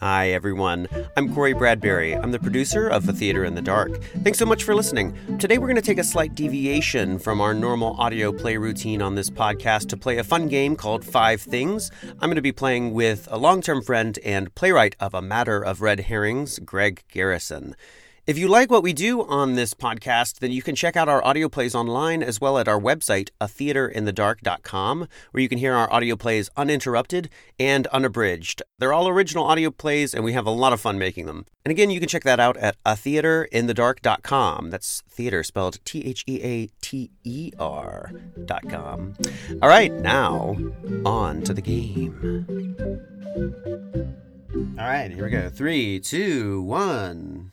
Hi, everyone. I'm Corey Bradbury. I'm the producer of The Theater in the Dark. Thanks so much for listening. Today, we're going to take a slight deviation from our normal audio play routine on this podcast to play a fun game called Five Things. I'm going to be playing with a long term friend and playwright of A Matter of Red Herrings, Greg Garrison. If you like what we do on this podcast, then you can check out our audio plays online as well at our website, atheaterinthedark.com, where you can hear our audio plays uninterrupted and unabridged. They're all original audio plays, and we have a lot of fun making them. And again, you can check that out at atheaterinthedark.com. That's theater spelled T H E A T E R.com. All right, now on to the game. All right, here we go. Three, two, one.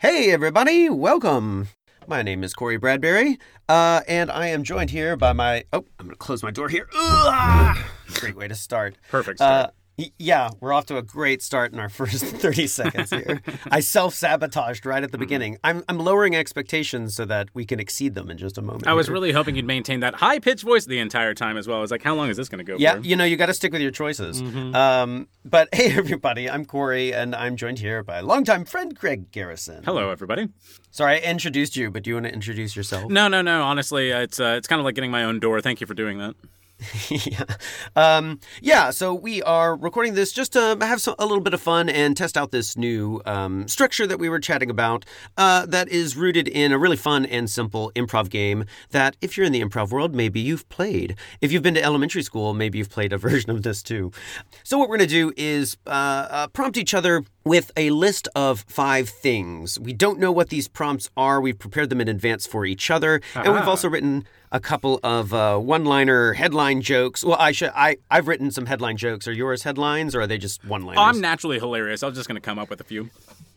Hey, everybody, welcome. My name is Corey Bradbury, uh, and I am joined here by my. Oh, I'm going to close my door here. Ugh! Great way to start. Perfect start. Uh, yeah, we're off to a great start in our first 30 seconds here. I self sabotaged right at the beginning. I'm, I'm lowering expectations so that we can exceed them in just a moment. I was here. really hoping you'd maintain that high pitched voice the entire time as well. I was like, how long is this going to go Yeah, for? you know, you got to stick with your choices. Mm-hmm. Um, but hey, everybody, I'm Corey, and I'm joined here by longtime friend Greg Garrison. Hello, everybody. Sorry, I introduced you, but do you want to introduce yourself? No, no, no. Honestly, it's uh, it's kind of like getting my own door. Thank you for doing that. yeah. Um, yeah, so we are recording this just to have some, a little bit of fun and test out this new um, structure that we were chatting about uh, that is rooted in a really fun and simple improv game that, if you're in the improv world, maybe you've played. If you've been to elementary school, maybe you've played a version of this too. So, what we're going to do is uh, uh, prompt each other with a list of five things. We don't know what these prompts are. We've prepared them in advance for each other, and we've also written a couple of uh, one-liner headline jokes. Well, I should I I've written some headline jokes. Are yours headlines or are they just one-liners? I'm naturally hilarious. I was just going to come up with a few.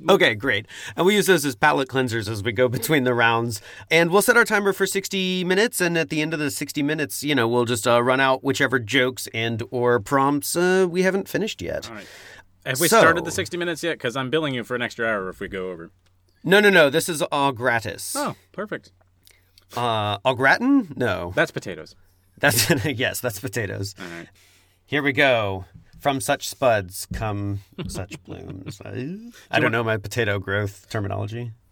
Okay, great. And we use those as palate cleansers as we go between the rounds. And we'll set our timer for 60 minutes. And at the end of the 60 minutes, you know, we'll just uh, run out whichever jokes and or prompts uh, we haven't finished yet. All right. Have we So- started the 60 minutes yet? Because I'm billing you for an extra hour if we go over. No, no, no. This is all gratis. Oh, perfect. Uh, au gratin? No. That's potatoes. That's yes, that's potatoes. All right. Here we go. From such spuds come such blooms. I don't know my potato growth terminology.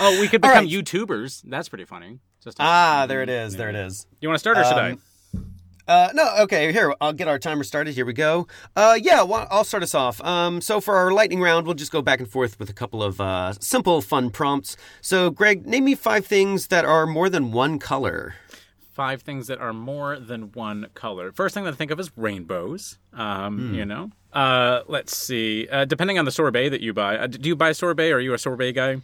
Oh, we could become right. YouTubers. That's pretty funny. Just Ah, there it is. There it is. You want to start or should Um, Uh, no, okay. Here, I'll get our timer started. Here we go. Uh, yeah, well, I'll start us off. Um, so for our lightning round, we'll just go back and forth with a couple of uh, simple, fun prompts. So, Greg, name me five things that are more than one color. Five things that are more than one color. First thing that I think of is rainbows. Um, Hmm. You know. Uh, let's see. Uh, depending on the sorbet that you buy, uh, do you buy sorbet? Or are you a sorbet guy?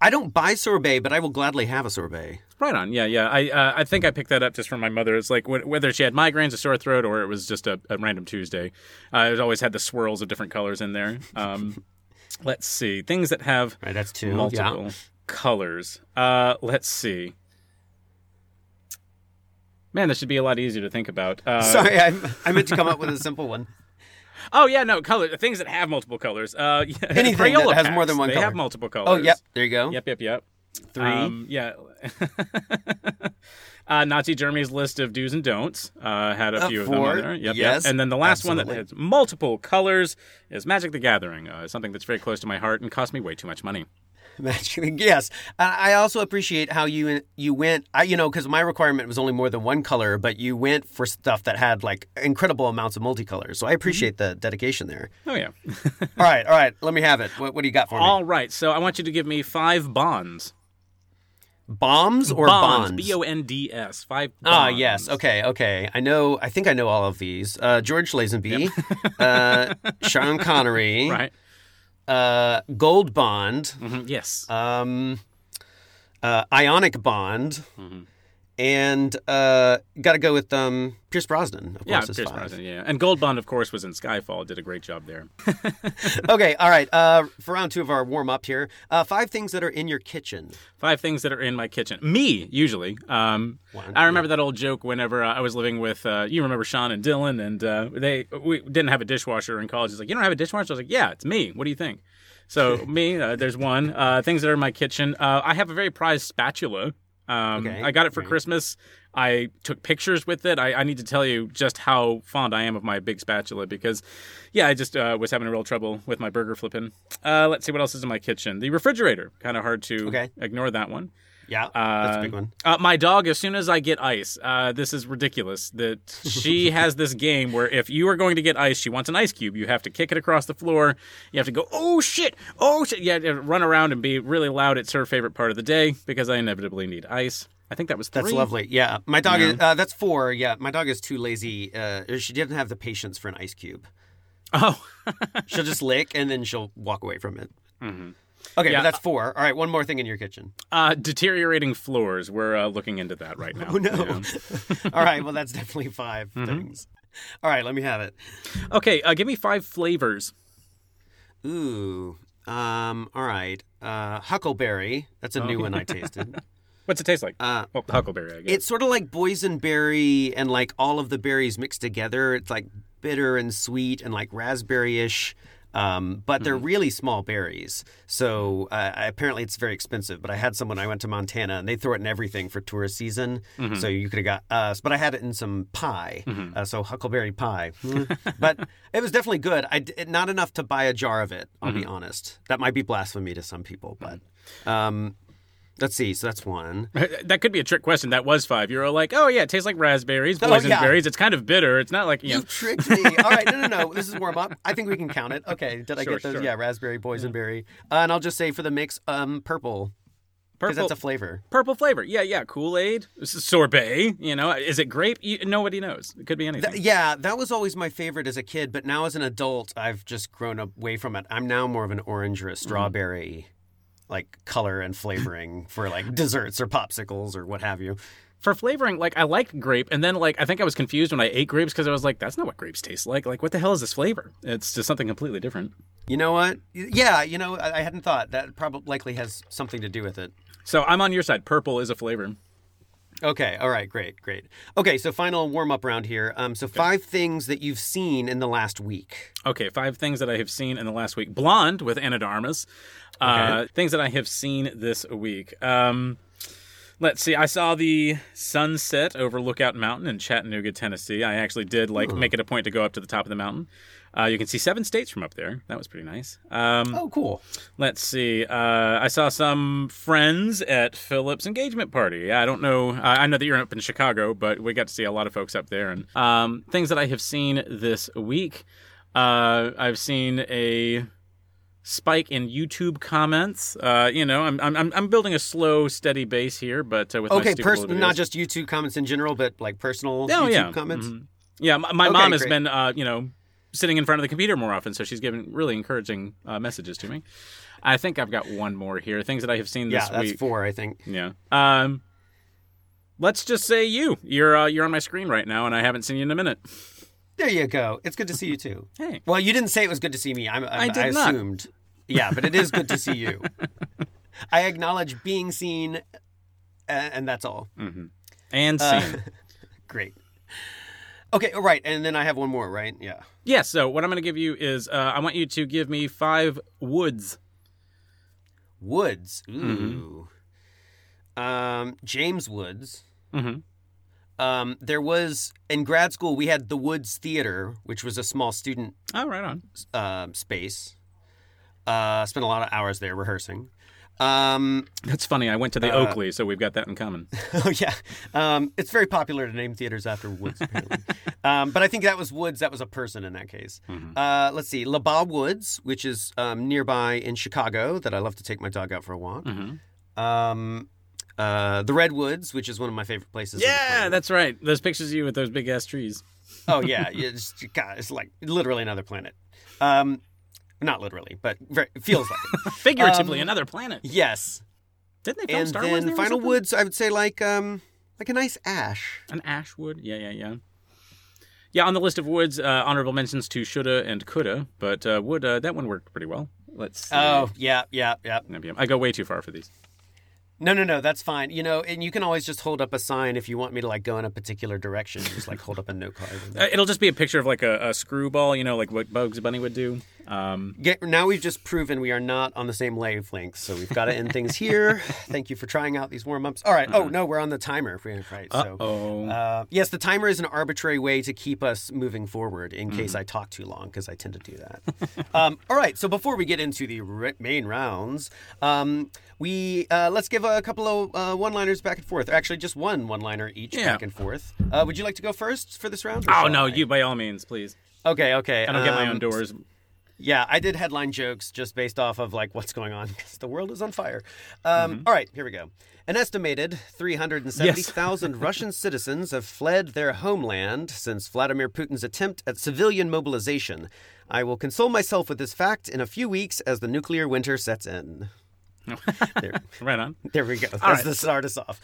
I don't buy sorbet, but I will gladly have a sorbet. Right on. Yeah, yeah. I uh, I think I picked that up just from my mother. It's like wh- whether she had migraines, a sore throat, or it was just a, a random Tuesday. Uh, it always had the swirls of different colors in there. Um, let's see. Things that have Right, that's two. multiple Yeah. colors. Uh, let's see. Man, this should be a lot easier to think about. Uh, Sorry, I, I meant to come up with a simple one. Oh yeah, no color. Things that have multiple colors. Uh, yeah, Anything that has more than one they color. have multiple colors. Oh, yep. There you go. Yep, yep, yep. Three. Um, yeah. uh, Nazi Germany's list of do's and don'ts uh, had a Uh, few of them four. on there. Yep, Yes, yep. And then the last one that has multiple colors is Magic the Gathering, uh, something that's very close to my heart and cost me way too much money. Magic. Yes, I also appreciate how you you went. I, you know, because my requirement was only more than one color, but you went for stuff that had like incredible amounts of multicolors. So I appreciate the dedication there. Oh yeah. all right, all right. Let me have it. What, what do you got for me? All right. So I want you to give me five bonds. Bombs or bonds. bonds? B o n d s. Five. Ah, yes. Okay, okay. I know. I think I know all of these. Uh, George Lazenby, uh, Sean Connery, Right. Uh, Gold Bond, Mhm, Yes. um, uh, Ionic Bond, Mm-hmm. And uh, got to go with um, Pierce Brosnan. Of yeah, course, Pierce five. Brosnan. Yeah, and Gold Bond, of course, was in Skyfall. Did a great job there. okay, all right. Uh, for round two of our warm up here, uh, five things that are in your kitchen. Five things that are in my kitchen. Me, usually. Um, One, I remember that old joke whenever uh, I was living with, uh, you remember Sean and Dylan, and uh, they we didn't have a dishwasher in college. He's like, You don't have a dishwasher? I was like, Yeah, it's me. What do you think? So, me, uh, there's one. Uh, things that are in my kitchen. Uh, I have a very prized spatula. Um, Okay, I got it for right. Christmas I took pictures with it. I, I need to tell you just how fond I am of my big spatula because, yeah, I just uh, was having real trouble with my burger flipping. Uh, let's see what else is in my kitchen. The refrigerator, kind of hard to Okay. ignore that one. Yeah, that's a big one. Uh, my dog, as soon as I get ice, uh, this is ridiculous. That she has this game where if you are going to get ice, she wants an ice cube. You have to kick it across the floor. You have to go, oh shit, oh shit. To run around and be really loud. It's her favorite part of the day because I inevitably need ice. I think that was three. That's lovely. Yeah, my dog is. Uh, that's four. Yeah, my dog is too lazy. Uh, she didn't have the patience for an ice cube. Oh, She'll just lick and then she'll walk away from it. Mhm. Okay, Yeah, that's four. All right, one more thing in your kitchen. uh, deteriorating floors. We're uh, looking into that right now. Oh no! Yeah. All right, well that's definitely 5 Mm-hmm. things. All right, let me have it. Okay, uh, give me five flavors. Ooh. Um. All right. Uh, huckleberry. That's a new one I tasted. What's it taste like? Uh, oh, huckleberry, I guess. it's sort of like boysenberry and like all of the berries mixed together. It's like bitter and sweet and like raspberry-ish. Um, but they're really small berries, so uh, apparently it's very expensive. But I had someone, I went to Montana, and they throw it in everything for tourist season. So you could have got us, but I had it in some pie, uh, so huckleberry pie. But it was definitely good. I d- not enough to buy a jar of it. I'll be honest. That might be blasphemy to some people, but um, let's see. So that's one. that could be a trick question. That was five. You're all like, oh yeah, it tastes like raspberries, Oh, poison yeah. It's kind of bitter. It's not like you You know. tricked me. All right, no, no, no. This is warm up. I think we can count it. Okay, did I Sure, get those? sure. Yeah, raspberry, boysenberry, uh, and I'll just say for the mix, um, purple, because that's a flavor. purple flavor. Yeah, yeah. Kool Aid, sorbet. You know, is it grape? You, nobody knows. It could be anything. Th- yeah, that was always my favorite as a kid, but now as an adult, I've just grown away from it. I'm now more of an orange or a Mm-hmm. strawberry, like color and flavoring for like desserts or popsicles or what have you. For flavoring, like I liked grape, and then like I think I was confused when I ate grapes because I was like, that's not what grapes taste like. Like, what the hell is this flavor? It's just something completely different. You know what? Yeah, you know, I, I hadn't thought that probably likely has something to do with it. So I'm on your side. Purple is a flavor. Okay. All right. Great. Great. Okay. So final warm up round here. Um. So five things that you've seen in the last week. Okay, five things that I have seen in the last week. Blonde with Ana de Armas. Uh, things that I have seen this week. Um, let's see. I saw the sunset over Lookout Mountain in Chattanooga, Tennessee. I actually did like make it a point to go up to the top of the mountain. Uh, you can see seven states from up there. That was pretty nice. Um, Oh, cool. Let's see. Uh, I saw some friends at Philip's engagement party. I don't know. I I know that you're up in Chicago, but we got to see a lot of folks up there. And um, things that I have seen this week. Uh, I've seen a spike in YouTube comments. Uh, you know, I'm I'm I'm building a slow, steady base here, but uh, with Okay. Pers- not just YouTube comments in general, but like personal Oh, YouTube yeah. comments. Mhm. Yeah, my, my Okay, mom has great. been, uh, you know, sitting in front of the computer more often, so she's giving really encouraging uh, messages to me. I think I've got one more here. Things that I have seen Yeah, this that's week. four, I think. Yeah. Um, let's just say you. You're uh, you're on my screen right now, and I haven't seen you in a minute. There you go. It's good to see you too. Hey. Well, you didn't say it was good to see me. I'm, I'm, I did not. assumed. Yeah, but it is good to see you. I acknowledge being seen, uh, and that's all. And Uh. Great. Okay, all right, and then I have one more, right? Yeah. yeah. So what I'm going to give you is uh, I want you to give me five woods. Woods. Mm-hmm. Ooh. Um, James Woods. Mhm. Um, there was in grad school we had the Woods Theater, which was a small student Oh, right on. um, space. Uh, spent a lot of hours there rehearsing. Um, That's funny. I went to the Uh, Oakley, so we've got that in common. oh yeah, um, it's very popular to name theaters after Woods. Apparently. um, but I think that was Woods. That was a person in that case. Uh, let's see, LaBagh Woods, which is um, nearby in Chicago, that I love to take my dog out for a walk. Um, uh, the Redwoods, which is one of my favorite places. Yeah, that's right. Those pictures of you with those big ass trees. Oh yeah, it's, God, it's like literally another planet. Um, not literally, but very, feels like it. Figuratively, Um, another planet. yes. Didn't they film And Star Wars then there or Final? Woods, I would say like um, like a nice ash. An ash wood. Yeah, yeah, yeah. Yeah, on the list of woods, uh, honorable mentions to shoulda and coulda, but uh, wood uh, that one worked pretty well. Let's. See. Oh yeah, yeah, yeah. I go way too far for these. No, no, no, that's fine. You know, and you can always just hold up a sign if you want me to like go in a particular direction. Just like hold up a note card. Uh, it'll just be a picture of like a, a screwball, you know, like what Bugs Bunny would do. Um, Get, now we've just proven we are not on the same wavelength, so we've got to end things here. Thank you for trying out these warm ups. All right. Oh no, we're on the timer. Right. So, uh, yes, the timer is an arbitrary way to keep us moving forward in case I talk too long, because I tend to do that. um, all right. So before we get into the main rounds, um, we uh, let's give a couple of uh, one-liners back and forth. Actually, just one one-liner each Yeah. back and forth. Uh, would you like to go first for this round? oh no, I? you by all means, please. Okay. Okay. I don't get my own um, doors. Yeah, I did headline jokes just based off of like what's going on because the world is on fire. Um, all right, here we go. An estimated 370,000 Russian citizens have fled their homeland since Vladimir Putin's attempt at civilian mobilization. I will console myself with this fact in a few weeks as the nuclear winter sets in. There, Right on. there we go. That's right. the start us off.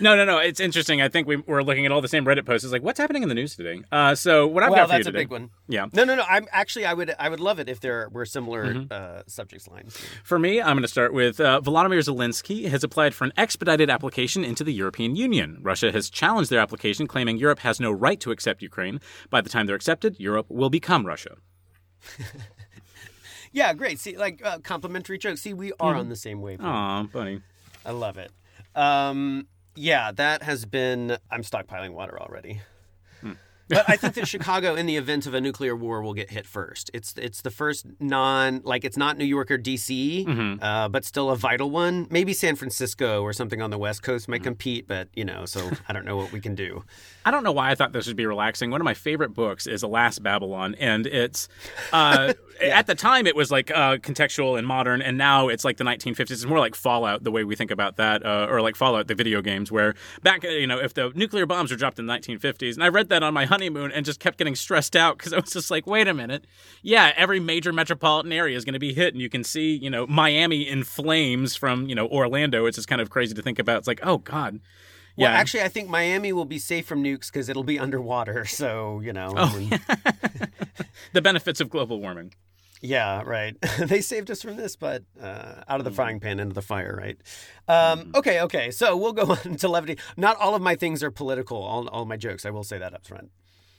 No, no, no. It's interesting. I think we, we're looking at all the same Reddit posts. It's like, what's happening in the news today? Uh, so what I've well, got for you that's a big one. Yeah. No, no, no. I'm actually I would I would love it if there were similar Mm-hmm. uh, subjects lines. For me, I'm going to start with uh, Volodymyr Zelensky has applied for an expedited application into the European Union. Russia has challenged their application, claiming Europe has no right to accept Ukraine. By the time they're accepted, Europe will become Russia. Yeah, great. See, like uh, complimentary jokes. See, we are on the same wavelength. Aw, buddy. I love it. Um, yeah, that has been. I'm stockpiling water already. But I think that Chicago, in the event of a nuclear war, will get hit first. It's it's the first non like it's not New York or DC, uh, but still a vital one. Maybe San Francisco or something on the West Coast might compete, but you know, so I don't know what we can do. I don't know why I thought this would be relaxing. One of my favorite books is Alas Babylon, and it's uh, at the time it was like uh, contextual and modern, and now it's like the 1950s. It's more like Fallout, the way we think about that, uh, or like Fallout, the video games, where back you know if the nuclear bombs were dropped in the 1950s, and I read that on my honeymoon and just kept getting stressed out because I was just like, wait a minute, yeah, every major metropolitan area is going to be hit, and you can see you know Miami in flames from you know Orlando. It's just kind of crazy to think about. It's like, oh god. Well, Yeah. actually, I think Miami will be safe from nukes because it'll be underwater. So you know, I mean, the benefits of global warming. Yeah, right. they saved us from this, but uh, out of the Mm-hmm. frying pan into the fire, right? Um, okay, okay. So we'll go on to levity. Not all of my things are political. All, all my jokes. I will say that up front.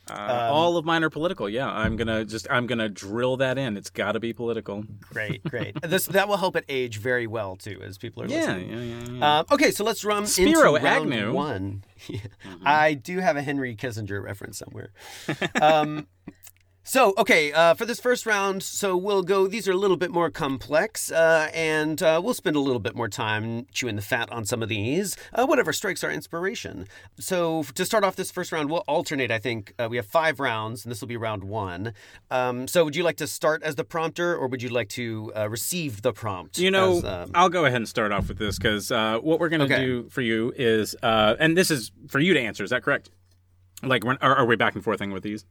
Uh, Um, all of mine are political. Yeah, I'm gonna just I'm gonna drill that in. It's got to be political. Great, great. this that will help it age very well too, as people are Yeah, listening. yeah, yeah. yeah. Um, okay, so let's run Spiro into round Agnew. one. Yeah. I do have a Henry Kissinger reference somewhere. Um, so, okay, uh, for this first round, so we'll go. These are a little bit more complex, uh, and uh, we'll spend a little bit more time chewing the fat on some of these, uh, whatever strikes our inspiration. So, to start off this first round, we'll alternate. I think uh, we have five rounds, and this will be round one. Um, so, would you like to start as the prompter, or would you like to uh, receive the prompt? You know, as, um, I'll go ahead and start off with this because uh, what we're gonna Okay. do for you is, uh, and this is for you to answer. Is that correct? Like, are, are we back and forthing with these?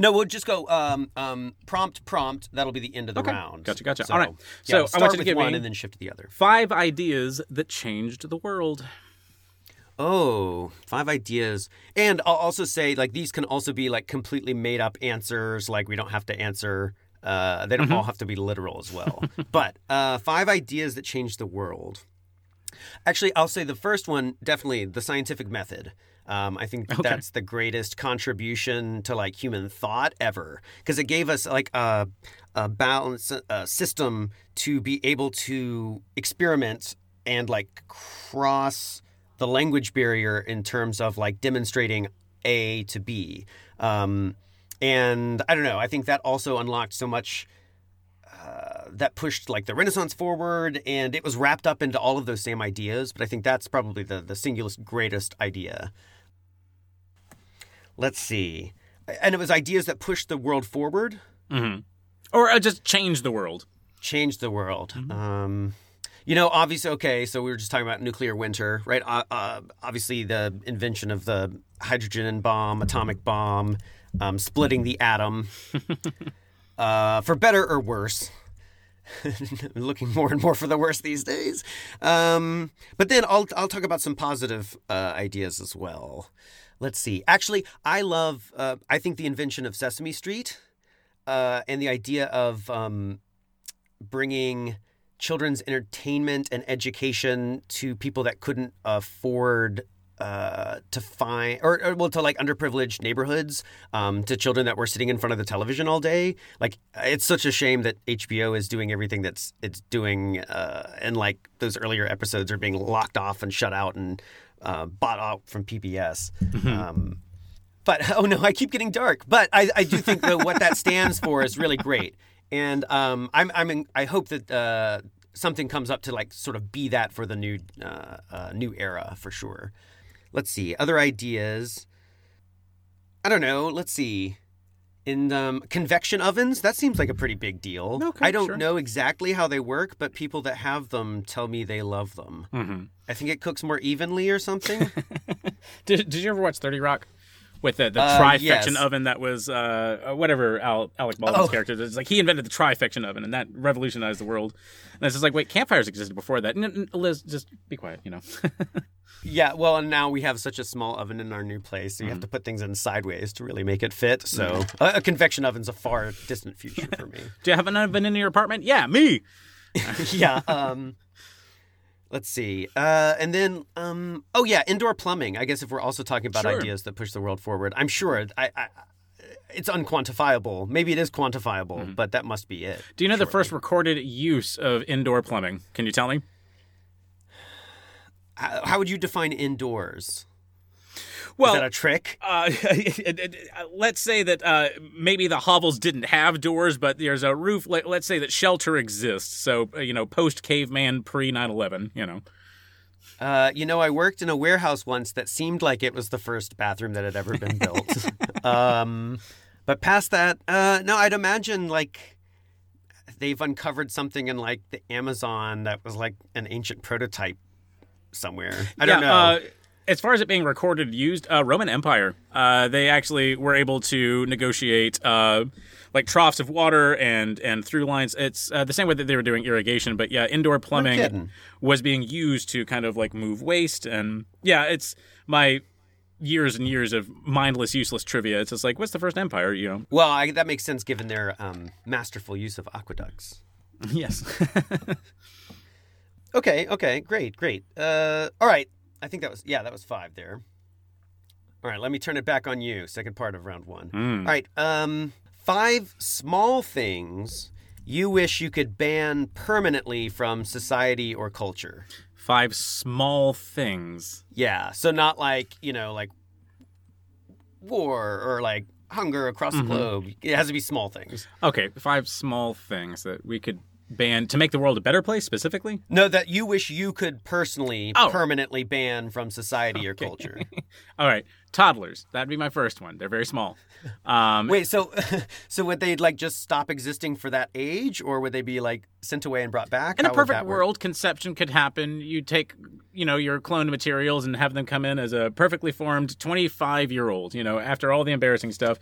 No, we'll just go um, um, prompt, prompt. That'll be the end of the Okay. round. Gotcha, gotcha. So, All right. yeah, So, I want start you to with give one me- and then shift to the other. Five ideas that changed the world. Oh, five ideas. And I'll also say, like, these can also be like completely made up answers. Like, we don't have to answer. Uh, they don't Mm-hmm. all have to be literal as well. but uh, five ideas that changed the world. Actually, I'll say the first one definitely the scientific method. Um, I think Okay. that's the greatest contribution to like human thought ever because it gave us like a, a balance a system to be able to experiment and like cross the language barrier in terms of like demonstrating A to B. Um, and I don't know. I think that also unlocked so much uh, that pushed like the Renaissance forward, and it was wrapped up into all of those same ideas. But I think that's probably the the singular greatest idea. Let's see, and it was ideas that pushed the world forward, hmm Or uh, just change the world. changed the world. Um, you know, obviously, okay. So we were just talking about nuclear winter, right? Uh, uh, obviously, the invention of the hydrogen bomb, atomic bomb, um, splitting the atom, uh, for better or worse. Looking more and more for the worst these days. Um, but then I'll I'll talk about some positive uh, ideas as well. Let's see. Actually, I love. Uh, I think the invention of Sesame Street uh, and the idea of um, bringing children's entertainment and education to people that couldn't afford uh, to find or, or well to like underprivileged neighborhoods um, to children that were sitting in front of the television all day like it's such a shame that hbo is doing everything that's it's doing uh, and like those earlier episodes are being locked off and shut out and uh, bought out from pbs um, but oh no i keep getting dark. But i, I do think that what that stands for is really great. And um, i'm i'm in, i hope that uh, something comes up to like sort of be that for the new uh, uh, new era for sure. Let's see other ideas. I don't know let's see in um, convection ovens that seems like a pretty big deal Okay, i don't sure. know exactly how they work but people that have them tell me they love them Mm-hmm. i think it cooks more evenly or something Did, did you ever watch Thirty Rock? With the, the Uh, trivection yes. oven that was uh, uh, whatever Al, Alec Baldwin's Oh. character is. Like he invented the trivection oven and that revolutionized the world. And it's just like, wait, campfires existed before that. N- n- Liz, just be quiet, you know. Yeah, well, and now we have such a small oven in our new place, so you have to put things in sideways to really make it fit. So a, a convection oven's a far distant future for me. Do you have an oven in your apartment? Yeah, me. yeah. Um, let's see, uh, and then um, oh yeah, indoor plumbing. I guess if we're also talking about Sure. ideas that push the world forward, I'm sure I, I, it's unquantifiable. Maybe it is quantifiable, but that must be it. Do you know the first recorded use of indoor plumbing? Can you tell me? How, how would you define indoors? Well, is that a trick? uh, let's say that uh, maybe the hovels didn't have doors, but there's a roof. Let, let's say that shelter exists. So, uh, you know, post caveman, pre 9 11, you know. Uh, you know, I worked in a warehouse once that seemed like it was the first bathroom that had ever been built. um, but past that, uh, no, I'd imagine like they've uncovered something in like the Amazon that was like an ancient prototype somewhere. I don't know. Uh, as far as it being recorded used, uh, Roman Empire, uh, they actually were able to negotiate uh, like troughs of water and and through lines. It's uh, the same way that they were doing irrigation, but yeah, indoor plumbing was being used to kind of like move waste and yeah, it's my years and years of mindless, useless trivia. It's just like, what's the first empire? You know? well, I, that makes sense given their um, masterful use of aqueducts. yes. Okay, okay, great, great. Uh, all right, I think that was yeah, that was five there. All right, let me turn it back on you. Second part of round one. Hmm. All right, um, five small things you wish you could ban permanently from society or culture. Five small things. Yeah, so not like you know like war or like hunger across Mm-hmm. the globe. It has to be small things. Okay, five small things that we could ban to make the world a better place specifically. No, that you wish you could personally Oh. permanently ban from society or culture. All right, toddlers. That'd be my first one. They're very small. Um, Wait, so so would they like just stop existing for that age, or would they be like sent away and brought back? in a How would perfect that work? world, conception could happen. You take, you know, your cloned materials and have them come in as a perfectly formed 25 year old. You know, after all the embarrassing stuff.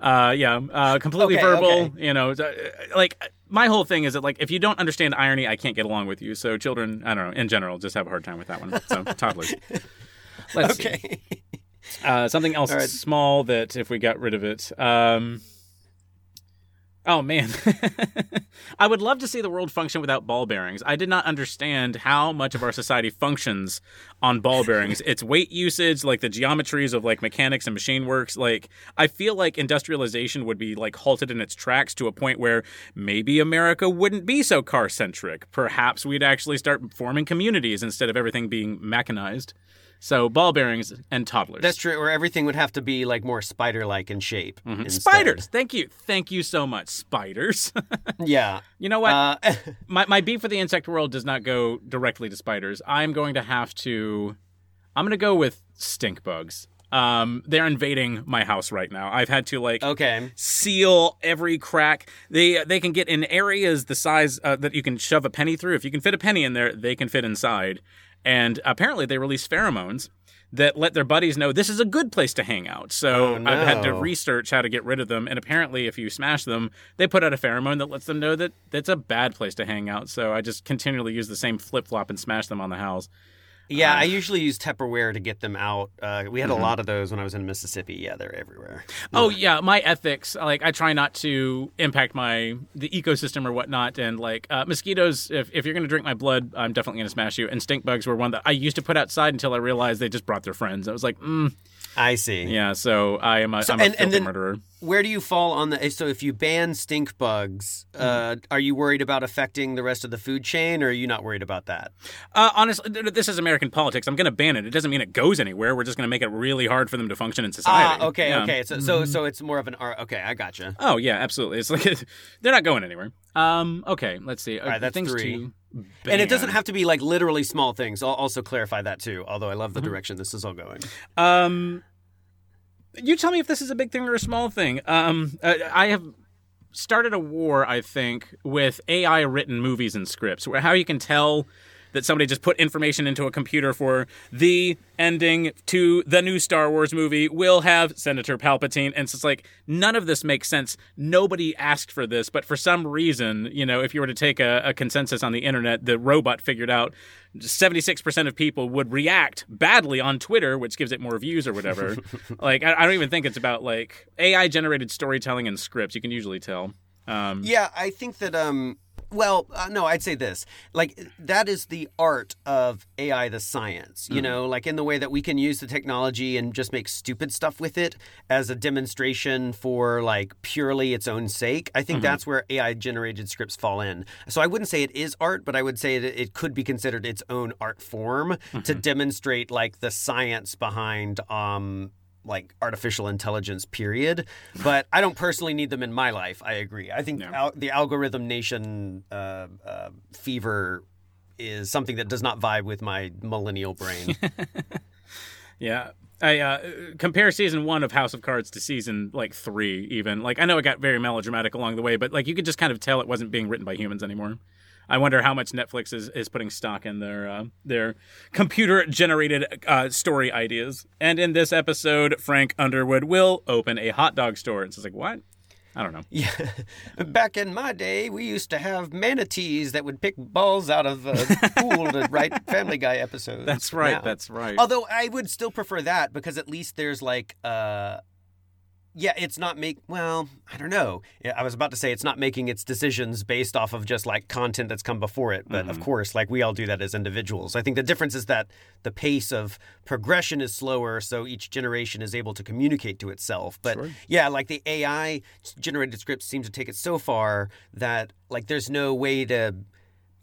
Uh, yeah, uh, completely Okay, verbal. okay. You know, uh, like my whole thing is that like if you don't understand irony, I can't get along with you. So children, I don't know, in general, just have a hard time with that one. So toddlers. Let's. Okay. Uh, something else right. small that if we got rid of it. Um, oh man, I would love to see the world function without ball bearings. I did not understand how much of our society functions on ball bearings. its weight usage, like the geometries of like mechanics and machine works. Like I feel like industrialization would be like halted in its tracks to a point where maybe America wouldn't be so car centric. Perhaps we'd actually start forming communities instead of everything being mechanized. So ball bearings and toddlers. That's true. Or everything would have to be like more spider-like in shape. Mm-hmm. Spiders. Thank you. Thank you so much. Spiders. Yeah. you know what? Uh, my, my beef for the insect world does not go directly to spiders. I'm going to have to. I'm going to go with stink bugs. Um, they're invading my house right now. I've had to like okay. seal every crack. They they can get in areas the size uh, that you can shove a penny through. If you can fit a penny in there, they can fit inside. And apparently, they release pheromones that let their buddies know this is a good place to hang out. So Oh, I've had to research how to get rid of them. And apparently, if you smash them, they put out a pheromone that lets them know that that's a bad place to hang out. So I just continually use the same flip flop and smash them on the house. Yeah, I usually use Tupperware to get them out. Uh, we had a lot of those when I was in Mississippi. Yeah, they're everywhere. Oh yeah, my ethics. Like I try not to impact my the ecosystem or whatnot. And like uh, mosquitoes, if, if you're gonna drink my blood, I'm definitely gonna smash you. And stink bugs were one that I used to put outside until I realized they just brought their friends. I was like, mm, I see. yeah. So I am a, So- am a and- and filthy then- murderer. Where do you fall on the? So if you ban stink bugs, uh, are you worried about affecting the rest of the food chain, or are you not worried about that? Uh, honestly, th- this is American politics. I'm gonna ban it. It doesn't mean it goes anywhere. We're just gonna make it really hard for them to function in society. Ah, okay, Yeah. okay. So, so, so it's more of an art. Okay, I gotcha. Oh yeah, absolutely. It's like they're not going anywhere. Um. Okay. Let's see. Uh, right, that's three. And it doesn't have to be like literally small things. I'll also clarify that too. Although I love Mm-hmm. the direction this is all going. Um, you tell me if this is a big thing or a small thing. Um, uh, I have started a war, I think, with AI written movies and scripts, where how you can tell that somebody just put information into a computer for the ending to the new Star Wars movie will have Senator Palpatine. And so it's like, none of this makes sense. Nobody asked for this, but for some reason, you know, if you were to take a, a consensus on the internet, the robot figured out 76% of people would react badly on Twitter, which gives it more views or whatever. like, I, I don't even think it's about like AI generated storytelling and scripts. You can usually tell. Um, Yeah, I think that um well, uh, no, I'd say this. Like that is the art of AI the science, you know, like in the way that we can use the technology and just make stupid stuff with it as a demonstration for like purely its own sake. I think that's where AI generated scripts fall in. So I wouldn't say it is art, but I would say that it could be considered its own art form to demonstrate like the science behind um like artificial intelligence period but i don't personally need them in my life i agree i think Yeah. al- the algorithm nation uh, uh, fever is something that does not vibe with my millennial brain Yeah. I uh, compare season one of House of Cards to season like three, even. Like, I know it got very melodramatic along the way, but like you could just kind of tell it wasn't being written by humans anymore. I wonder how much Netflix is, is putting stock in their uh, their computer generated uh, story ideas. And in this episode, Frank Underwood will open a hot dog store. It's like what? I don't know. yeah back in my day we used to have manatees that would pick balls out of a pool to write family guy episodes That's right. Now- That's right. Although I would still prefer that because at least there's like uh yeah, it's not make well, I don't know. I was about to say it's not making its decisions based off of just like content that's come before it, but of course, like we all do that as individuals. I think the difference is that the pace of progression is slower, so each generation is able to communicate to itself. But Sure. yeah, like the AI generated scripts seem to take it so far that like there's no way to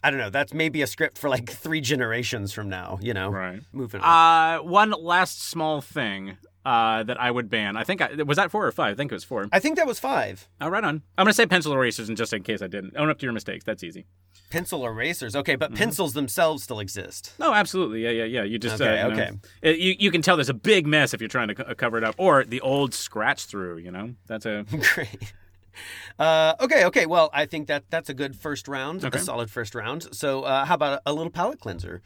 I don't know, that's maybe a script for like three generations from now, you know. right. Moving on. Uh, one last small thing uh, that I would ban. I think I, was that four or five. I think it was four. I think that was five. Oh, right on. I'm gonna say pencil erasers, and just in case I didn't, own up to your mistakes. That's easy. Pencil erasers. Okay, Mm-hmm. but pencils themselves still exist. No, absolutely. Yeah, yeah, yeah. You just Okay, uh, you know, okay. it- you you can tell there's a big mess if you're trying to co- cover it up, or the old scratch through. You know, that's a Great. Uh, okay, okay. Well, I think that that's a good first round, Okay. a solid first round. So, uh, how about a, little palate cleanser?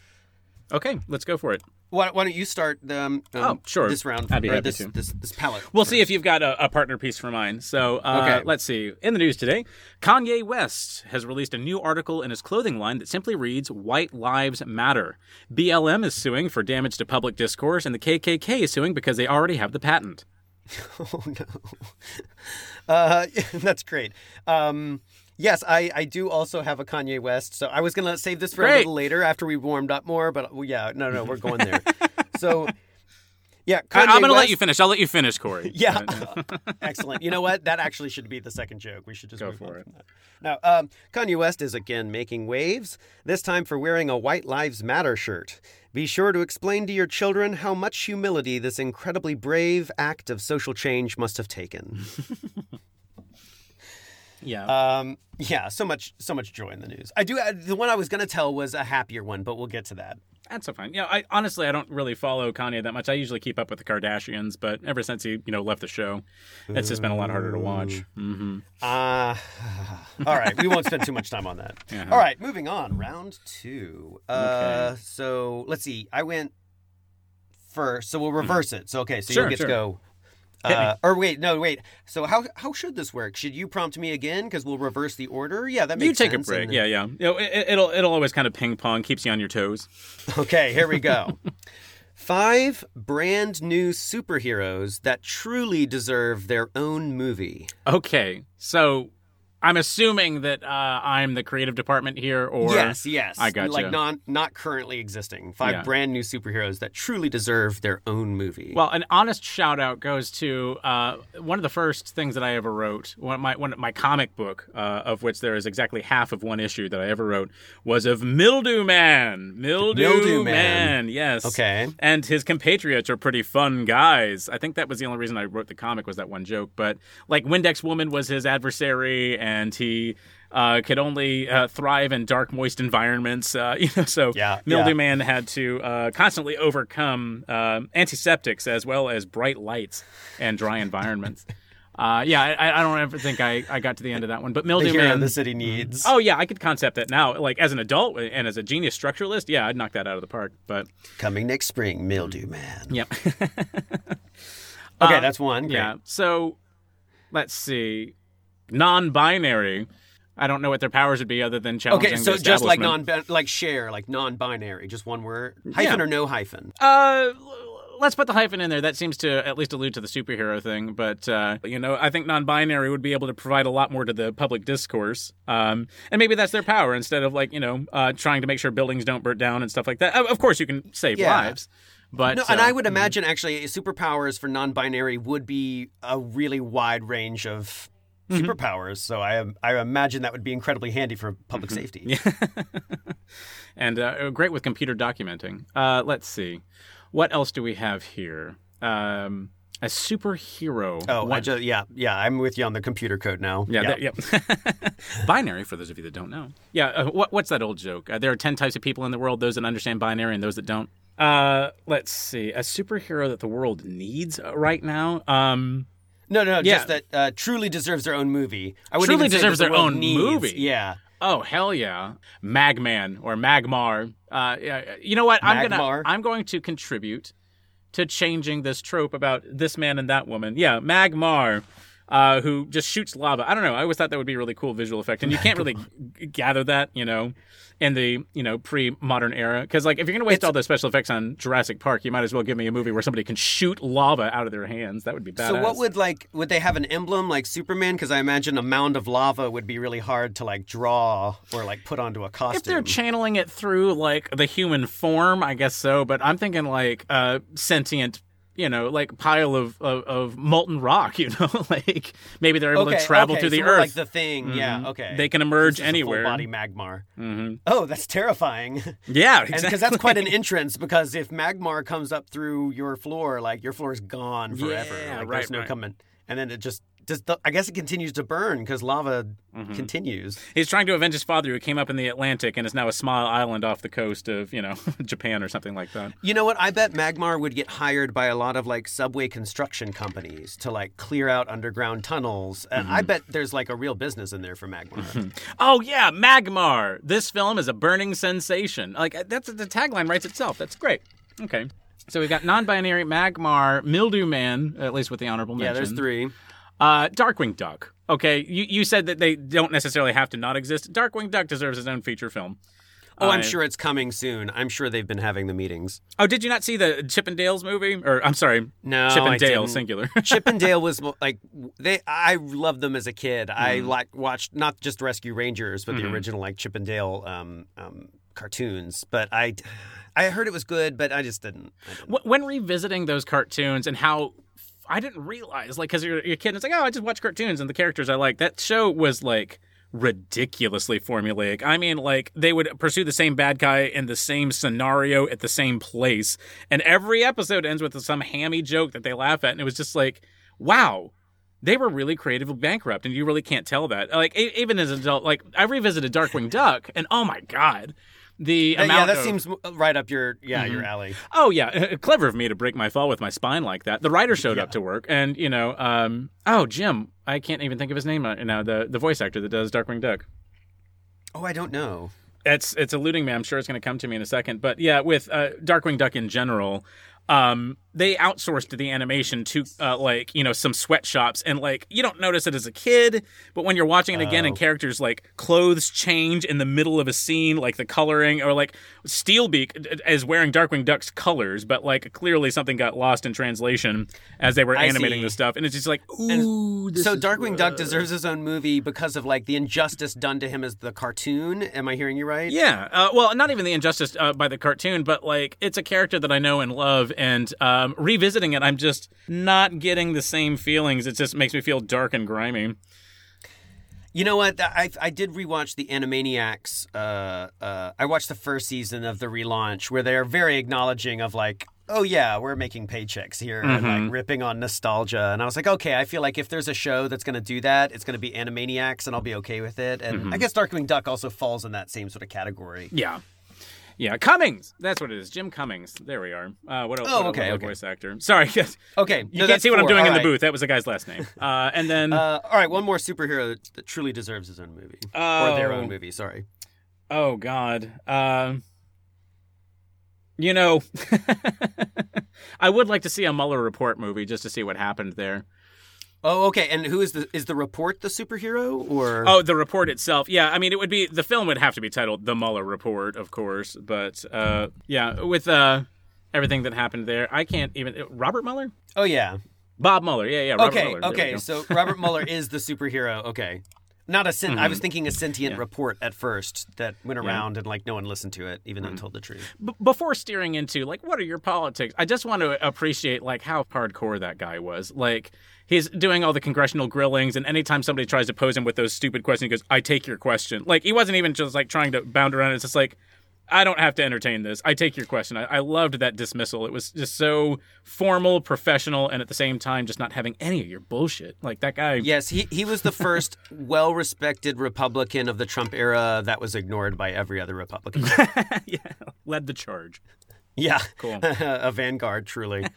okay. Let's go for it. Why, why don't you start um, um, Oh, sure. this round? I'd be happy this, to. This, this palette. We'll see if you've got a, a partner piece for mine. So uh, Okay. let's see. In the news today, Kanye West has released a new article in his clothing line that simply reads "White Lives Matter." BLM is suing for damage to public discourse, and the KKK is suing because they already have the patent. Oh no, uh, that's great. Um, yes, I, I do also have a Kanye West. So I was gonna save this for a little later after we warmed up more, but well, yeah, no, no, we're going there. so, yeah, I, Kanye am going to let you finish. I'll let you finish, Corey. Yeah, excellent. You know what? That actually should be the second joke. We should just Go move for on it. from that. Now, um, Kanye West is again making waves. This time for wearing a White Lives Matter shirt. Be sure to explain to your children how much humility this incredibly brave act of social change must have taken. Yeah. Um, yeah, so much, so much joy in the news. I do. Uh, the one I was going to tell was a happier one, but we'll get to that. That's so fine. Yeah, I honestly I don't really follow Kanye that much. I usually keep up with the Kardashians, but ever since he you know left the show, it's just been a lot harder to watch. hmm Uh, all right, we won't spend too much time on that. Uh-huh. All right, moving on. Round two. Uh, So let's see. I went first, so we'll reverse it. So, okay, so Sure, you'll get sure. to go. Uh, or wait, no, wait. So how how should this work? Should you prompt me again? Because we'll reverse the order. Yeah, that makes. you take sense. a break. And- Yeah, yeah. You know, it, it'll it'll always kind of ping pong, keeps you on your toes. Okay, here we go. Five brand new superheroes that truly deserve their own movie. Okay, so I'm assuming that uh, I'm the creative department here, or yes, yes. I got gotcha. Like not not currently existing. Five Yeah. brand new superheroes that truly deserve their own movie. Well, an honest shout out goes to uh, one of the first things that I ever wrote. One of my one my comic book, uh, of which there is exactly half of one issue that I ever wrote, was of Mildew Man. Mildew, Mildew Man. Man. yes. Okay. And his compatriots are pretty fun guys. I think that was the only reason I wrote the comic was that one joke. But like Windex Woman was his adversary, and he. Uh, could only uh, thrive in dark, moist environments. Uh, you know, so Yeah, Mildew yeah. Man had to uh, constantly overcome uh, antiseptics as well as bright lights and dry environments. Uh, yeah, I, I don't ever think I, I got to the end of that one, but Mildew hero Man. the city needs. Oh yeah, I could concept that now. Like as an adult and as a genius structuralist, yeah, I'd knock that out of the park. But Coming next spring, Mildew Man. yep. Okay, Uh, that's one. Great. Yeah. So let's see. Non-binary. I don't know what their powers would be other than challenging. Okay, so just like non like share, like non-binary, just one word, hyphen Yeah. or no hyphen. Uh, let's put the hyphen in there. That seems to at least allude to the superhero thing. But uh, you know, I think non-binary would be able to provide a lot more to the public discourse. Um, and maybe that's their power instead of like you know uh, trying to make sure buildings don't burn down and stuff like that. Of of course, you can save Yeah. lives, but No, and uh, I would imagine actually superpowers for non-binary would be a really wide range of Mm-hmm. superpowers. So I I imagine that would be incredibly handy for public Mm-hmm. safety. and uh, great with computer documenting. Uh, let's see, what else do we have here? Um, a superhero. Oh, I just, yeah, yeah. I'm with you on the computer code now. Yeah, that- yep. binary for those of you that don't know. Yeah, uh, what, what's that old joke? Uh, there are ten types of people in the world: those that understand binary and those that don't. Uh, let's see, a superhero that the world needs uh, right now. Um, No, no, Yeah. just that uh, truly deserves their own movie. I wouldn't Truly deserves the their own needs- movie. Yeah, oh hell yeah, Magman or Magmar. Uh, yeah, you know what? I'm Magmar? gonna I'm going to contribute to changing this trope about this man and that woman. Yeah, Magmar. Uh, who just shoots lava? I don't know. I always thought that would be a really cool visual effect, and you can't really g- gather that, you know, in the you know pre-modern era. Because like, if you're gonna waste all those special effects on Jurassic Park, you might as well give me a movie where somebody can shoot lava out of their hands. That would be badass. So what would like would they have an emblem like Superman? Because I imagine a mound of lava would be really hard to like draw or like put onto a costume. If they're channeling it through like the human form, I guess so. But I'm thinking like a sentient, you know, like pile of, of, of molten rock. You know, like maybe they're able okay, to travel okay, through the so more earth. like the thing. Yeah, Mhm. okay. They can emerge This is a anywhere. Full body Magmar. hmm Oh, that's terrifying. Yeah, exactly. because that's quite an entrance. Because if Magmar comes up through your floor, like your floor is gone forever. Yeah, like, right, there's no right. coming. And then it just just I guess it continues to burn because lava Mhm. continues. He's trying to avenge his father, who came up in the Atlantic and is now a small island off the coast of you know Japan or something like that. You know what? I bet Magmar would get hired by a lot of like subway construction companies to like clear out underground tunnels. And Mm-hmm. I bet there's like a real business in there for Magmar. Oh yeah, Magmar. This film is a burning sensation. Like that's the tagline writes itself. That's great. Okay. So we've got non-binary Magmar, Mildew Man, at least with the honorable mention. yeah, there's three. Uh, Darkwing Duck. Okay, you you said that they don't necessarily have to not exist. Darkwing Duck deserves his own feature film. Oh, I'm Uh, sure it's coming soon. I'm sure they've been having the meetings. Oh, did you not see the Chippendales movie? Or I'm sorry, No, Chip and Dale singular. Chip and Dale was like they. I loved them as a kid. I Mm-hmm. like watched not just Rescue Rangers, but the original like Chip and Dale um, um, cartoons. But I, I heard it was good, but I just didn't. I didn't. When revisiting those cartoons and how I didn't realize, like, because you're, you're a kid, and it's like, oh, I just watch cartoons and the characters I like. That show was like ridiculously formulaic. I mean, like they would pursue the same bad guy in the same scenario at the same place, and every episode ends with some hammy joke that they laugh at, and it was just like, wow. They were really creatively bankrupt, and you really can't tell that. Like even as an adult, like I revisited Darkwing Duck, and oh my god, the Uh, amount yeah, that of, seems right up your yeah your alley. Oh yeah, clever of me to break my fall with my spine like that. The writer showed up to work, and you know, um, oh Jim, I can't even think of his name now. The the voice actor that does Darkwing Duck. Oh, I don't know. It's it's eluding me. I'm sure it's going to come to me in a second. But yeah, with uh, Darkwing Duck in general, um, they outsourced the animation to uh, like you know some sweatshops and like you don't notice it as a kid but when you're watching it again and Oh. characters like clothes change in the middle of a scene like the coloring or like steelbeak is wearing darkwing duck's colors but like clearly something got lost in translation as they were I animating see. the stuff and it's just like ooh this so is Darkwing Duck deserves his own movie because of like the injustice done to him as the cartoon. Am I hearing you right? Yeah, uh, well, not even the injustice uh, by the cartoon, but like it's a character that I know and love, and um, revisiting it, I'm just not getting the same feelings. It just makes me feel dark and grimy. You know what? I I did rewatch the Animaniacs. Uh, uh, I watched the first season of the relaunch where they are very acknowledging of like, oh yeah, we're making paychecks here Mm-hmm. like ripping on nostalgia. And I was like, okay, I feel like if there's a show that's going to do that, it's going to be Animaniacs, and I'll be okay with it. And Mm-hmm. I guess Darkwing Duck also falls in that same sort of category. Yeah, yeah, Cummings. That's what it is. Jim Cummings. There we are. Uh, what a, Oh, what a okay, okay. voice actor. Sorry, yes. Okay, You no, can't see what I'm doing All in the booth. That was the guy's last name. Uh, and then, Uh, all right, one more superhero that truly deserves his own movie or their Oh. own movie. Sorry. oh God, um, you know, I would like to see a Mueller report movie just to see what happened there. Oh, okay. And who is the is the report the superhero or? Oh, the report itself. Yeah, I mean, it would be the film would have to be titled "The Mueller Report," of course. But uh, yeah, with uh, everything that happened there, I can't even Robert Mueller, oh yeah. Bob Mueller. Yeah, yeah. Robert okay, Mueller. Okay. So Robert Mueller is the superhero. Okay, not a sen- I was thinking a sentient Mm-hmm. Yeah. report at first that went around and like no one listened to it, even though it told the truth. B- before steering into like what are your politics, I just want to appreciate like how hardcore that guy was. Like he's doing all the congressional grillings, and anytime somebody tries to pose him with those stupid questions, he goes, "I take your question." Like he wasn't even just like trying to bound around. It's just like. I don't have to entertain this. I take your question. I, I loved that dismissal. It was just so formal, professional, and at the same time, just not having any of your bullshit. Like that guy. Yes, he he was the first well-respected Republican of the Trump era that was ignored by every other Republican. yeah, led the charge. Yeah, Cool. a vanguard, truly.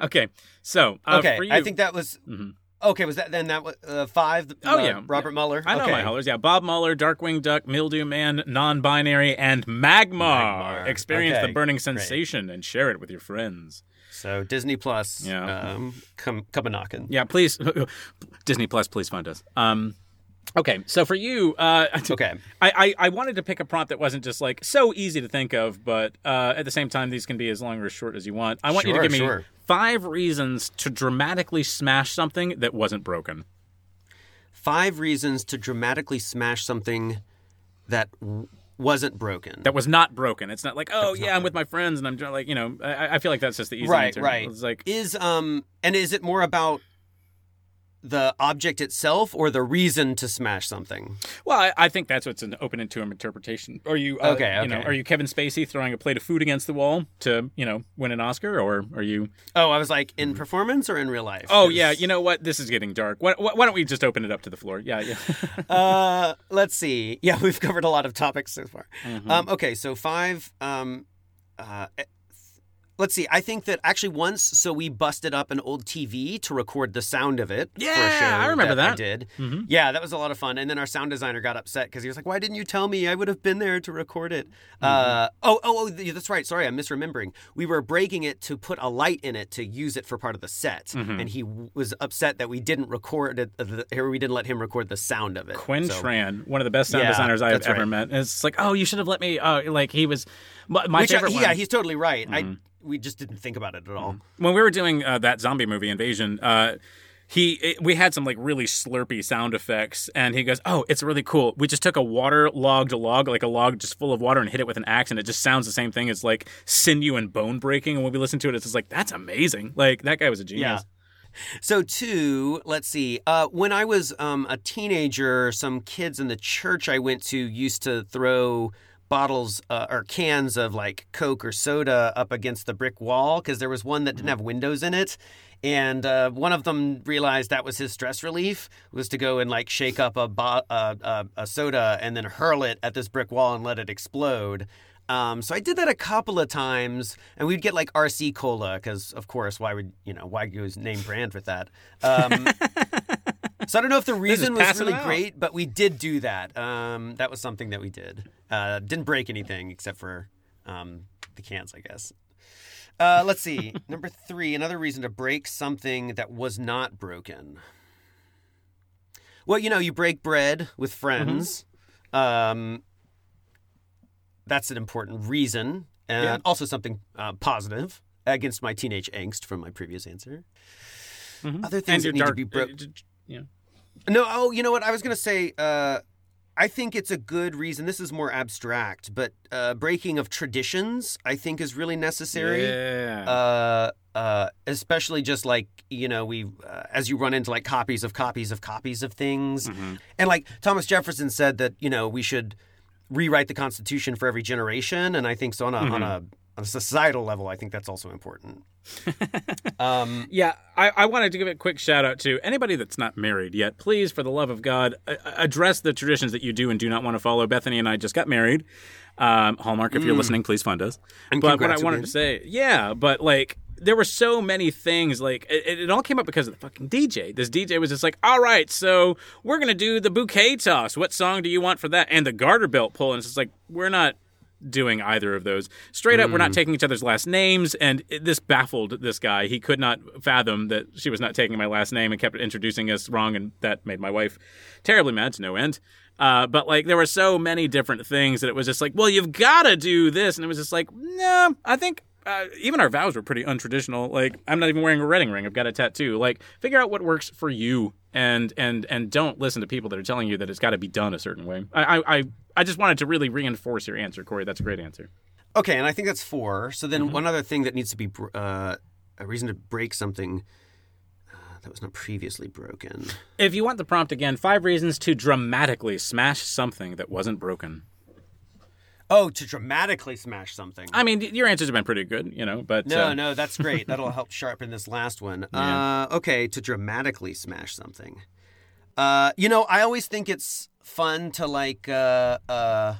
Okay, so uh, okay, you, I think that was. Mhm. Okay, was that then that was uh, five? Oh, uh, yeah. Robert Mueller. I know okay. my colors. Yeah, Bob Mueller, Darkwing Duck, Mildew Man, Non-Binary, and Magmar. Magmar. Experience Okay, the burning great. sensation and share it with your friends. So Disney Plus. Yeah. Um, come come a knocking. Yeah, please, Disney Plus, please find us. Um, okay, so for you, uh, Okay. I, I I wanted to pick a prompt that wasn't just like so easy to think of, but uh, at the same time, these can be as long or as short as you want. I want you to Sure, give me sure. five reasons to dramatically smash something that wasn't broken. Five reasons to dramatically smash something that wasn't broken. That was not broken. It's not like, oh yeah, I'm with my friends and I'm like you know. I, I feel like that's just the easy right, answer. right. It's like is um and is it more about the object itself or the reason to smash something? Well, I, I think that's what's an open into interpretation. Are you uh, Okay, You know, okay. are you Kevin Spacey throwing a plate of food against the wall to you know win an Oscar, or are you? Oh, I was like in performance or in real life? Oh 'Cause- yeah, you know what? This is getting dark. Why, why don't we just open it up to the floor? Yeah, yeah. uh, let's see. Yeah, we've covered a lot of topics so far. Mhm. Um, okay, so five. Um, uh, let's see. I think that actually once, so we busted up an old TV to record the sound of it. for a Yeah, show I remember I that. did. Mhm. Yeah, that was a lot of fun. And then our sound designer got upset because he was like, "Why didn't you tell me? I would have been there to record it." Mm-hmm. Uh, oh, oh, oh, that's right. Sorry, I'm misremembering. We were breaking it to put a light in it to use it for part of the set, Mhm. and he w- was upset that we didn't record it. Uh, we didn't let him record the sound of it. Quinn So- Tran, one of the best sound Yeah, designers I have that's ever right. met. And it's like, oh, you should have let me. Uh, like he was my, my Which I- favorite. yeah, one. Mm-hmm. he's totally right. I we just didn't think about it at all. when we were doing uh, that zombie movie invasion uh he it, we had some like really slurpy sound effects and he goes oh it's really cool we just took a water logged log like a log just full of water and hit it with an axe and it just sounds the same thing as like sinew and bone breaking and when we listen to it it's just like that's amazing like that guy was a genius yeah. So two, let's see. Uh, when I was um, a teenager, some kids in the church I went to used to throw bottles uh, or cans of like Coke or soda up against the brick wall because there was one that didn't have windows in it. And uh, one of them realized that was his stress relief was to go and like shake up a, bo- uh, uh, a soda and then hurl it at this brick wall and let it explode. Um, so I did that a couple of times, and we'd get like RC cola because, of course, why would you know why goes name brand with that? Um, so I don't know if the reason was really great, but we did do that. Um, that was something that we did. Uh, didn't break anything except for um, the cans, I guess. Uh, let's see. Number three, another reason to break something that was not broken. Well, you know, you break bread with friends. Um, that's an important reason, and Yeah. also something uh, positive against my teenage angst from my previous answer. Mhm. Other things that need to be broken. uh, yeah. No, oh, you know what? I was going to say, uh, I think it's a good reason. This is more abstract, but uh, breaking of traditions, I think, is really necessary. Yeah. Uh, uh, especially just like, you know, we, uh, as you run into like copies of copies of copies of things. Mhm. And like Thomas Jefferson said that, you know, we should rewrite the Constitution for every generation. And I think so on a, on a, on a societal level, I think that's also important. um, Yeah, I, I wanted to give a quick shout out to anybody that's not married yet. Please, for the love of God, address the traditions that you do and do not want to follow. Bethany and I just got married. Um, Hallmark, if you're listening, please fund us. And but what I wanted again. to say, yeah, but like there were so many things. Like it, it all came up because of the fucking DJ. This DJ was just like, all right, so we're gonna do the bouquet toss. What song do you want for that? And the garter belt pull. And it's just like we're not doing either of those. Straight up, we're not taking each other's last names, and it, this baffled this guy. He could not fathom that she was not taking my last name and kept introducing us wrong, and that made my wife terribly mad to no end. Uh, but like, there were so many different things that it was just like, well, you've got to do this, and it was just like, no, I think. Uh, even our vows were pretty untraditional. Like, I'm not even wearing a wedding ring. I've got a tattoo. Like, figure out what works for you, and and and don't listen to people that are telling you that it's got to be done a certain way. I, I I I just wanted to really reinforce your answer, Corey. That's a great answer. Okay, and I think that's four. So Mm-hmm. then one other thing that needs to be uh, a reason to break something uh, that was not previously broken. If you want the prompt again, five reasons to dramatically smash something that wasn't broken. Oh, to dramatically smash something. I mean, your answers have been pretty good, you know, but no, uh, no, that's great. That'll help sharpen this last one. Yeah. Uh, okay, to dramatically smash something. Uh, you know, I always think it's fun to like uh, uh,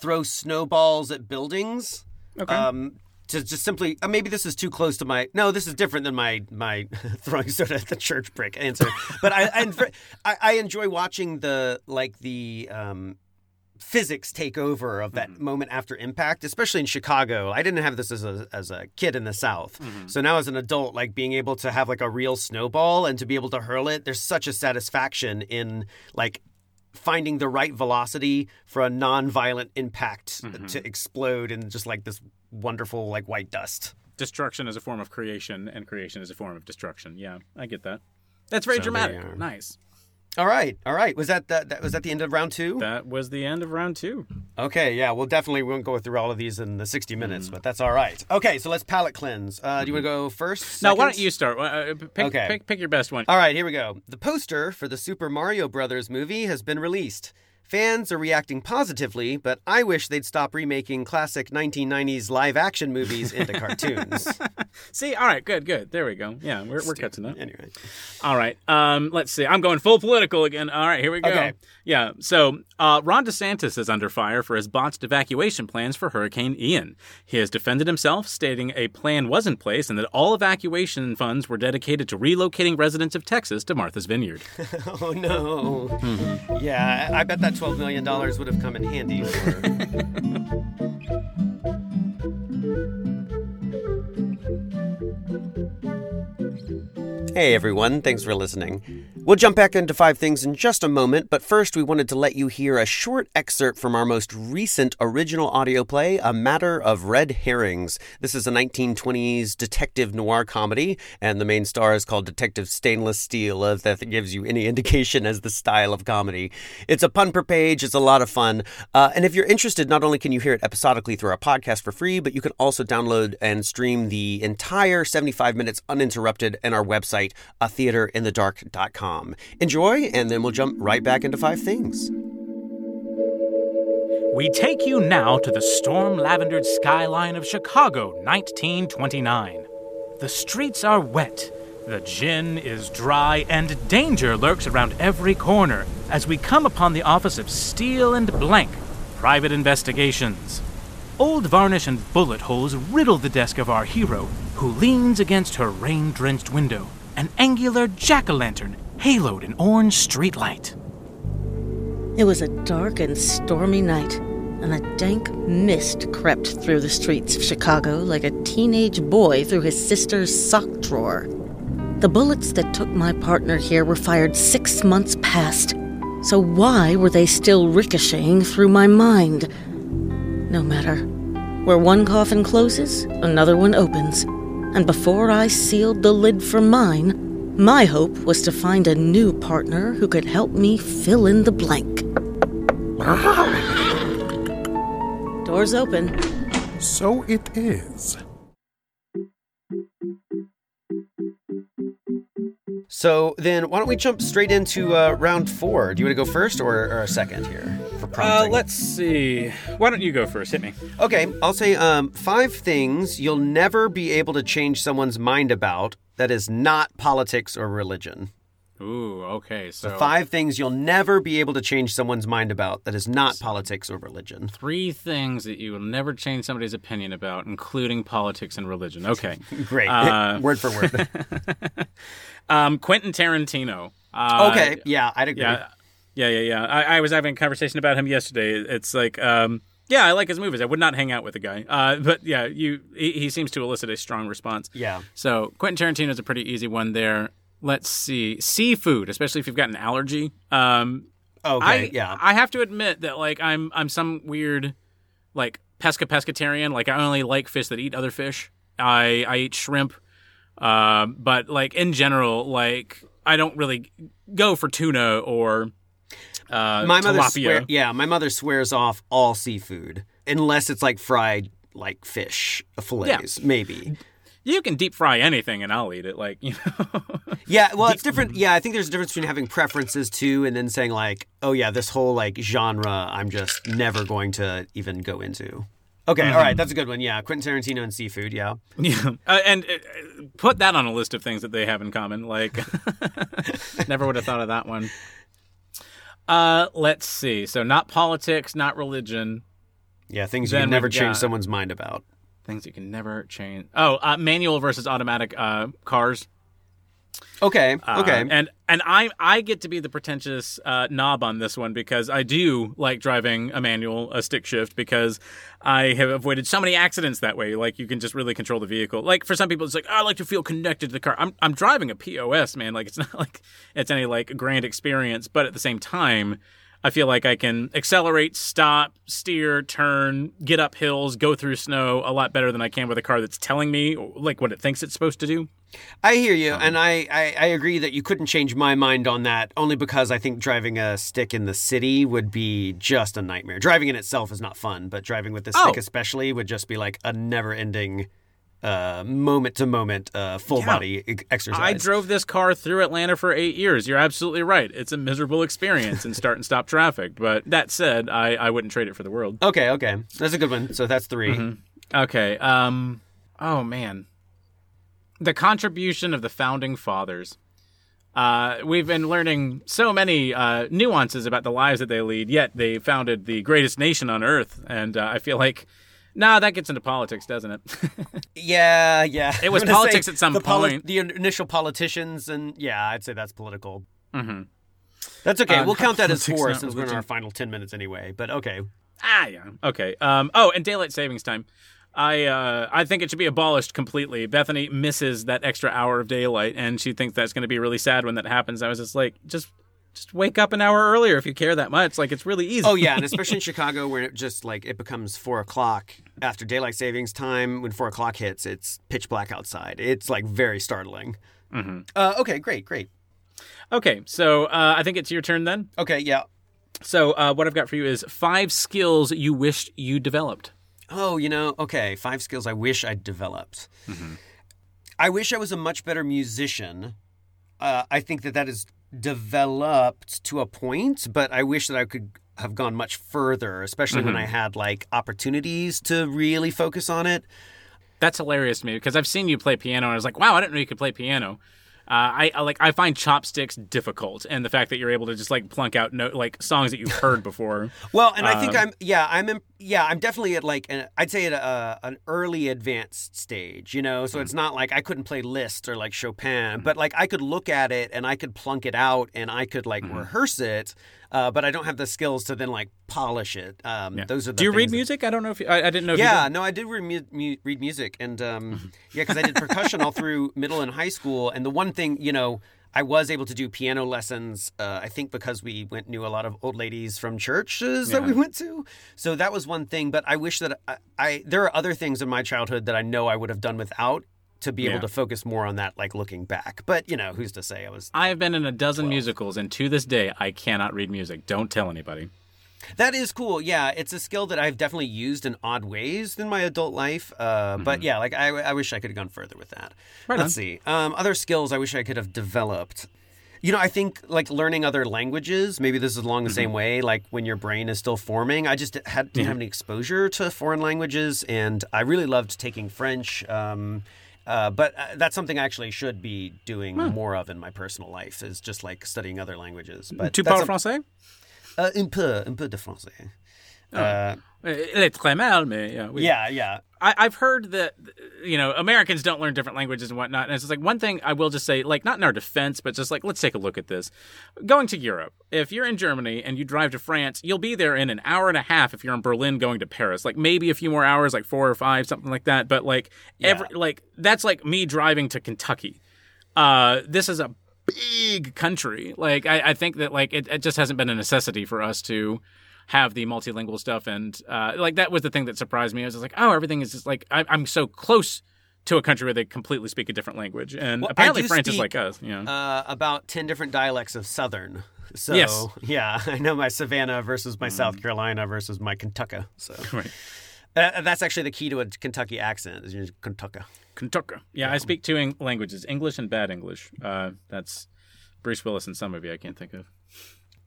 throw snowballs at buildings. Okay. Um, to just simply, uh, maybe this is too close to my. No, this is different than my my throwing soda at the church brick answer. But I I, I I enjoy watching the like the um, physics take over of that mm-hmm. moment after impact, especially in Chicago. I didn't have this as a as a kid in the South, mm-hmm. so now as an adult, like being able to have like a real snowball and to be able to hurl it, there's such a satisfaction in like finding the right velocity for a non-violent impact to mm-hmm. explode in just like this wonderful like white dust. destruction is a form of creation, and creation is a form of destruction. Yeah, I get that. That's very So dramatic. Nice. All right, all right. Was that that, that was that the end of round two? That was the end of round two. Okay, yeah, we'll definitely won't go through all of these in the 60 Mm. minutes, but that's all right. Okay, so let's palate cleanse. Uh, do you want to go first? Now, why don't you start? Uh, pick, Okay. pick, pick your best one. All right, here we go. The poster for the Super Mario Brothers movie has been released. Fans are reacting positively, but I wish they'd stop remaking classic 1990s live action movies into cartoons. See, all right, good, good. There we go. Yeah, we're, we're catching up. anyway. All right. Um, let's see. I'm going full political again. All right, here we go. Okay. Yeah. So, uh, Ron DeSantis is under fire for his botched evacuation plans for Hurricane Ian. He has defended himself, stating a plan was in place and that all evacuation funds were dedicated to relocating residents of Texas to Martha's Vineyard. Oh no. Yeah, I bet that $12 million would have come in handy. For... Hey everyone, thanks for listening. We'll jump back into five things in just a moment, but first we wanted to let you hear a short excerpt from our most recent original audio play, A Matter of Red Herrings. This is a 1920s detective noir comedy, and the main star is called Detective Stainless Steel, if that gives you any indication as the style of comedy. It's a pun per page, it's a lot of fun, uh, and if you're interested, not only can you hear it episodically through our podcast for free, but you can also download and stream the entire 75 minutes uninterrupted in our website, a theaterinthedark.com. Enjoy, and then we'll jump right back into five things. We take you now to the storm lavendered skyline of Chicago, 1929. The streets are wet, the gin is dry, and danger lurks around every corner as we come upon the office of Steel and Blank, Private Investigations. Old varnish and bullet holes riddle the desk of our hero, who leans against her rain drenched window, an angular jack o' lantern haloed an orange streetlight. It was a dark and stormy night. and a dank mist crept through the streets of Chicago like a teenage boy through his sister's sock drawer. The bullets that took my partner here were fired six months past, so why were they still ricocheting through my mind? No matter. Where one coffin closes, another one opens. And before I sealed the lid for mine, my hope was to find a new partner who could help me fill in the blank. Doors open. So it is. So then, why don't we jump straight into uh, round four? Do you want to go first or, or a second here for Uh, prompting? let's see. Why don't you go first? Hit me. Okay, I'll say um, five things you'll never be able to change someone's mind about that is not politics or religion. Ooh, okay. So, Five things you'll never be able to change someone's mind about that is not politics or religion. three things that you will never change somebody's opinion about, including politics and religion. Okay. Great. Uh, word for word. Um, Quentin Tarantino. Uh, okay, yeah, I'd agree. Yeah, yeah, yeah, yeah. I, I was having a conversation about him yesterday. It's like, um, yeah, I like his movies. I would not hang out with the guy, uh, but yeah, you he, he seems to elicit a strong response. Yeah. So Quentin Tarantino is a pretty easy one there. Let's see, seafood, especially if you've got an allergy. Um, Okay, I yeah. I have to admit that like I'm I'm some weird like pesca pescatarian. Like I only like fish that eat other fish. I I eat shrimp, uh, but like in general, like I don't really go for tuna or uh, my mother tilapia. swear, yeah, my mother swears off all seafood unless it's like fried like fish fillets, maybe. You can deep fry anything and I'll eat it. Like you know. Yeah, well, it's different. Yeah, I think there's a difference between having preferences too, and then saying like, oh yeah, this whole like genre, I'm just never going to even go into. Okay, all right, that's a good one. Yeah, Quentin Tarantino and seafood. Yeah. Yeah, uh, and uh, put that on a list of things that they have in common. Like, never would have thought of that one. Uh, let's see. So, not politics, not religion. Yeah, things you Then can never change got- someone's mind about. Things you can never change. Oh, uh, manual versus automatic uh, cars. Okay, Uh, okay. and and I I get to be the pretentious uh, knob on this one because I do like driving a manual, a stick shift, because I have avoided so many accidents that way. Like you can just really control the vehicle. Like for some people, it's like "Oh, I like to feel connected to the car. I'm I'm driving a POS, man. Like it's not like it's any like grand experience, but at the same time. I feel like I can accelerate, stop, steer, turn, get up hills, go through snow a lot better than I can with a car that's telling me like what it thinks it's supposed to do. I hear you, and I, I, I agree that you couldn't change my mind on that only because I think driving a stick in the city would be just a nightmare. Driving in itself is not fun, but driving with the stick Oh. especially would just be like a never ending, uh, moment to moment, uh, full Yeah. body exercise. I drove this car through Atlanta for eight years. You're absolutely right. It's a miserable experience in start and stop traffic. But that said, I, I wouldn't trade it for the world. Okay, okay, that's a good one. So that's 3 Mm-hmm. Okay. Um. Oh man, the contribution of the founding fathers. Uh, we've been learning so many uh, nuances about the lives that they lead. Yet they founded the greatest nation on earth, and uh, I feel like, nah, that gets into politics, doesn't it? Yeah, yeah. It was politics at some the poli- point. the initial politicians, and yeah, I'd say that's political. mm-hmm. That's okay. Uh, we'll count that as four since we're in our final ten minutes anyway. But okay. Ah, yeah. Okay. Um. Oh, and daylight savings time. I uh, I think it should be abolished completely. Bethany misses that extra hour of daylight, and she thinks that's going to be really sad when that happens. I was just like, just just wake up an hour earlier if you care that much. Like it's really easy. Oh yeah, and especially in Chicago where it just like it becomes four o'clock after daylight savings time. When four o'clock hits, it's pitch black outside. It's like very startling. Mhm. Uh, okay, great, great. Okay. So uh, I think it's your turn then. Okay, yeah. So uh, what I've got for you is five skills you wished you developed. Oh, you know, okay, five skills I wish I'd developed. I wish I was a much better musician. Uh, I think that that is developed to a point, but I wish that I could have gone much further, especially when I had like opportunities to really focus on it. That's hilarious to me because I've seen you play piano and I was like, wow, I didn't know you could play piano. Uh, I, I like I find chopsticks difficult, and the fact that you're able to just like plunk out no, like songs that you've heard before. Well, and I think Um, I'm yeah, I'm yeah, I'm definitely at like an, I'd say at a, an early advanced stage, you know. So it's not like I couldn't play Liszt or like Chopin, but like I could look at it and I could plunk it out and I could like rehearse it, uh, but I don't have the skills to then like polish it. Um, Yeah. Those are the Do you read things that- music? I don't know if you, I, I didn't know. If yeah, no, I did read, mu- mu- read music, and um, yeah, because I did percussion all through middle and high school. And the one thing, you know, I was able to do piano lessons. Uh, I think because we went knew a lot of old ladies from churches that we went to, so that was one thing. But I wish that I, I there are other things in my childhood that I know I would have done without to be Yeah. able to focus more on that, like looking back. But you know, who's to say I was I have been in a dozen musicals, and to this day, I cannot read music. Don't tell anybody. That is cool. Yeah, it's a skill that I've definitely used in odd ways in my adult life. Uh, But yeah, like I, I wish I could have gone further with that. Mm-hmm. Right Let's on. see. Um, other skills I wish I could have developed. You know, I think like learning other languages. Maybe this is along the Mm-hmm. same way. Like when your brain is still forming. I just had didn't have any exposure to foreign languages, and I really loved taking French. Um, uh, but uh, that's something I actually should be doing more of in my personal life. Is just like studying other languages. But Tu parles a- français? Uh, un peu, un peu de français. Uh, est très mal, mais yeah. yeah, yeah. I, I've heard that you know Americans don't learn different languages and whatnot. And it's just like one thing I will just say, like not in our defense, but just like let's take a look at this. Going to Europe, if you're in Germany and you drive to France, you'll be there in an hour and a half. If you're in Berlin going to Paris, like maybe a few more hours, like four or five, something like that. But like every like that's like me driving to Kentucky. Uh, this is a big country. Like I, I think that like it, it just hasn't been a necessity for us to have the multilingual stuff and uh, like that was the thing that surprised me. I was just like, oh, everything is just like I, I'm so close to a country where they completely speak a different language, and Well, apparently France is like us. You know, Uh, about 10 different dialects of Southern. So, Yes. yeah, I know my Savannah versus my South Carolina versus my Kentucky. So, Right. Uh, that's actually the key to a Kentucky accent is Kentucky. Kentucky. Yeah, I speak two languages: English and bad English. Uh, that's Bruce Willis in some movie I can't think of.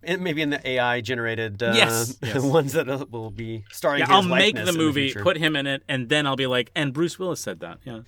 And maybe in the AI generated uh, Yes, yes. ones that uh, will be starring Yeah, I'll make the movie, future. put him in it, and then I'll be like, and Bruce Willis said that. Yeah.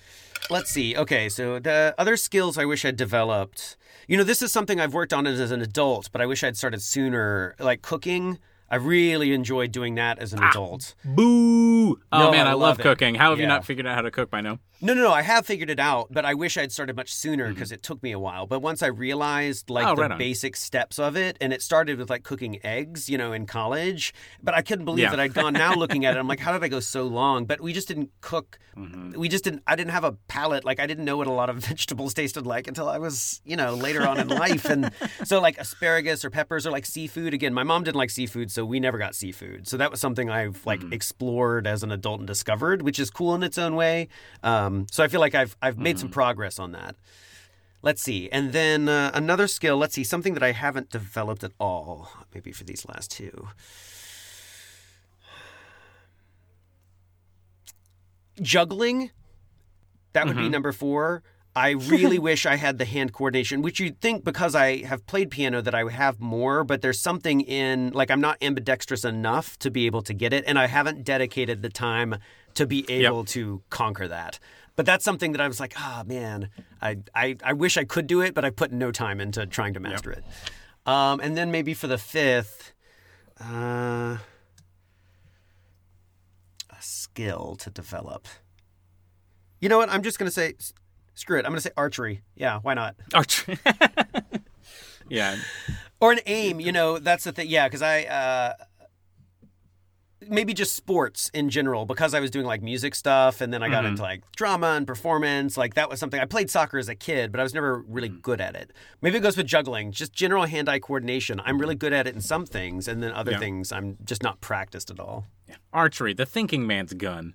Let's see. Okay, so the other skills I wish I'd developed. You know, this is something I've worked on as an adult, but I wish I'd started sooner. Like cooking, I really enjoyed doing that as an Ah. adult. Boo! Oh No, man, I I, love cooking. How have you not figured out how to cook by now? No, no, no. I have figured it out, but I wish I'd started much sooner because it took me a while. But once I realized like Mm-hmm. Oh, the right basic steps of it, and it started with like cooking eggs, you know, in college. But I couldn't believe Yeah. that I'd gone now looking at it. I'm like, how did I go so long? But we just didn't cook. Mm-hmm. We just didn't. I didn't have a palate. Like I didn't know what a lot of vegetables tasted like until I was, you know, later on in life. And so like asparagus or peppers or like seafood. Again, my mom didn't like seafood, so we never got seafood. So that was something I've like Mm-hmm. explored as an adult and discovered, which is cool in its own way. Um, so I feel like I've I've made some Mm-hmm. progress on that. Let's see, and then uh, another skill. Let's see, something that I haven't developed at all. Maybe for these last two. Juggling. That would be number four. I really wish I had the hand coordination, which you'd think because I have played piano that I would have more, but there's something in, like, I'm not ambidextrous enough to be able to get it, and I haven't dedicated the time to be able to conquer that. But that's something that I was like, ah, man, I, I, I wish I could do it, but I put no time into trying to master it. Um, and then maybe for the fifth, uh, a skill to develop. You know what? I'm just going to say, screw it. I'm going to say archery. Yeah, why not? Archery. yeah. Or an aim. You know, that's the thing. Yeah, because I. Uh, maybe just sports in general because I was doing like music stuff and then I got into like drama and performance. Like that was something I played soccer as a kid, but I was never really good at it. Maybe it goes with juggling, just general hand eye coordination. I'm really good at it in some things, and then other Yeah. things I'm just not practiced at all. Archery, the thinking man's gun.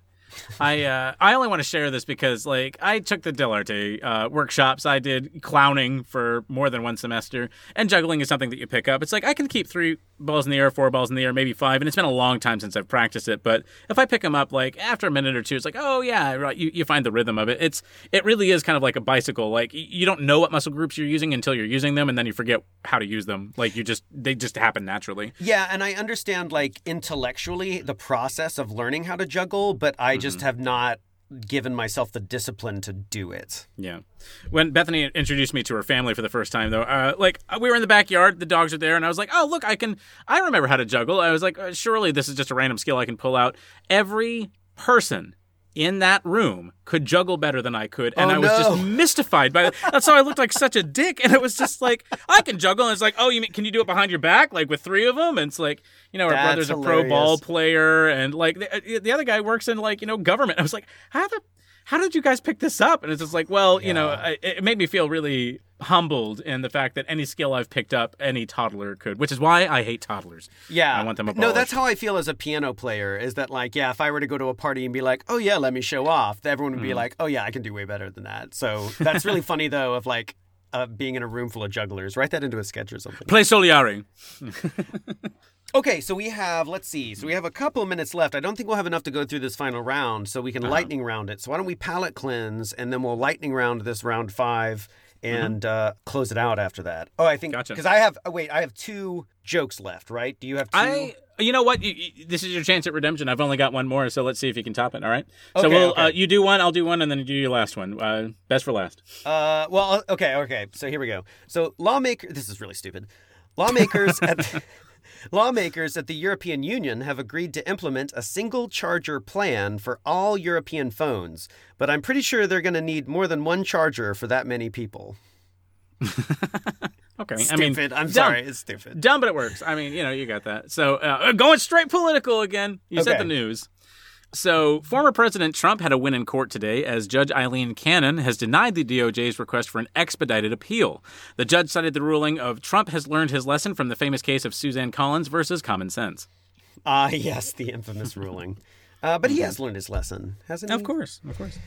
I uh, I only want to share this because like I took the Dell'Arte uh, workshops. I did clowning for more than one semester, and juggling is something that you pick up. It's like I can keep three balls in the air, four balls in the air, maybe five, and it's been a long time since I've practiced it. But if I pick them up like after a minute or two, it's like oh yeah, right. You, you find the rhythm of it. It's it really is kind of like a bicycle. Like you don't know what muscle groups you're using until you're using them, and then you forget how to use them. Like you just they just happen naturally. Yeah, and I understand like intellectually the process of learning how to juggle, but I just mm-hmm. have not given myself the discipline to do it. Yeah. When Bethany introduced me to her family for the first time, though, uh, like we were in the backyard, the dogs are there, and I was like, "Oh, look, I can. I remember how to juggle." I was like, uh, "Surely this is just a random skill I can pull out." Every person in that room could juggle better than I could, and Oh, I was no. just mystified by that. That's how I looked like such a dick, and it was just like, "I can juggle," and it's like, "Oh, you mean can you do it behind your back, like with three of them?" And it's like, you know, our That's brother's a pro ball player, and like the, uh, the other guy works in like you know government. I was like, how the how did you guys pick this up? And it's just like, well, you know, I, it made me feel really humbled in the fact that any skill I've picked up, any toddler could, which is why I hate toddlers. Yeah. I want them No, that's how I feel as a piano player is that, like, yeah, if I were to go to a party and be like, oh, yeah, let me show off, everyone would be like, oh, yeah, I can do way better than that. So that's really funny, though, of like uh, being in a room full of jugglers. Write that into a sketch or something. Play Soliari. Okay, so we have, let's see, so we have a couple of minutes left. I don't think we'll have enough to go through this final round, so we can Uh-huh. lightning round it. So why don't we palette cleanse and then we'll lightning round this round five and uh, close it out after that. Oh, I think, Mm-hmm. Gotcha. because I have, oh, wait, I have two jokes left, right? Do you have two? I, you know what? You, you- this is your chance at redemption. I've only got one more, so let's see if you can top it. All right. so Okay, we'll okay. Uh, you do one, I'll do one, and then you do your last one. Uh, best for last. Uh, well, okay, okay. So here we go. So lawmaker, this is really stupid. Lawmakers at lawmakers at the European Union have agreed to implement a single charger plan for all European phones, but I'm pretty sure they're going to need more than one charger for that many people. Okay. Stupid. I mean, I'm dumb. sorry, it's stupid. Dumb, but it works. I mean, you know, you got that. So uh, going straight political again. You said the news. So, former President Trump had a win in court today as Judge Aileen Cannon has denied the DOJ's request for an expedited appeal. The judge cited the ruling of Trump has learned his lesson from the famous case of Suzanne Collins versus common sense. Ah, yes, the infamous ruling. Uh, but he has learned his lesson, hasn't he? Of course, of course.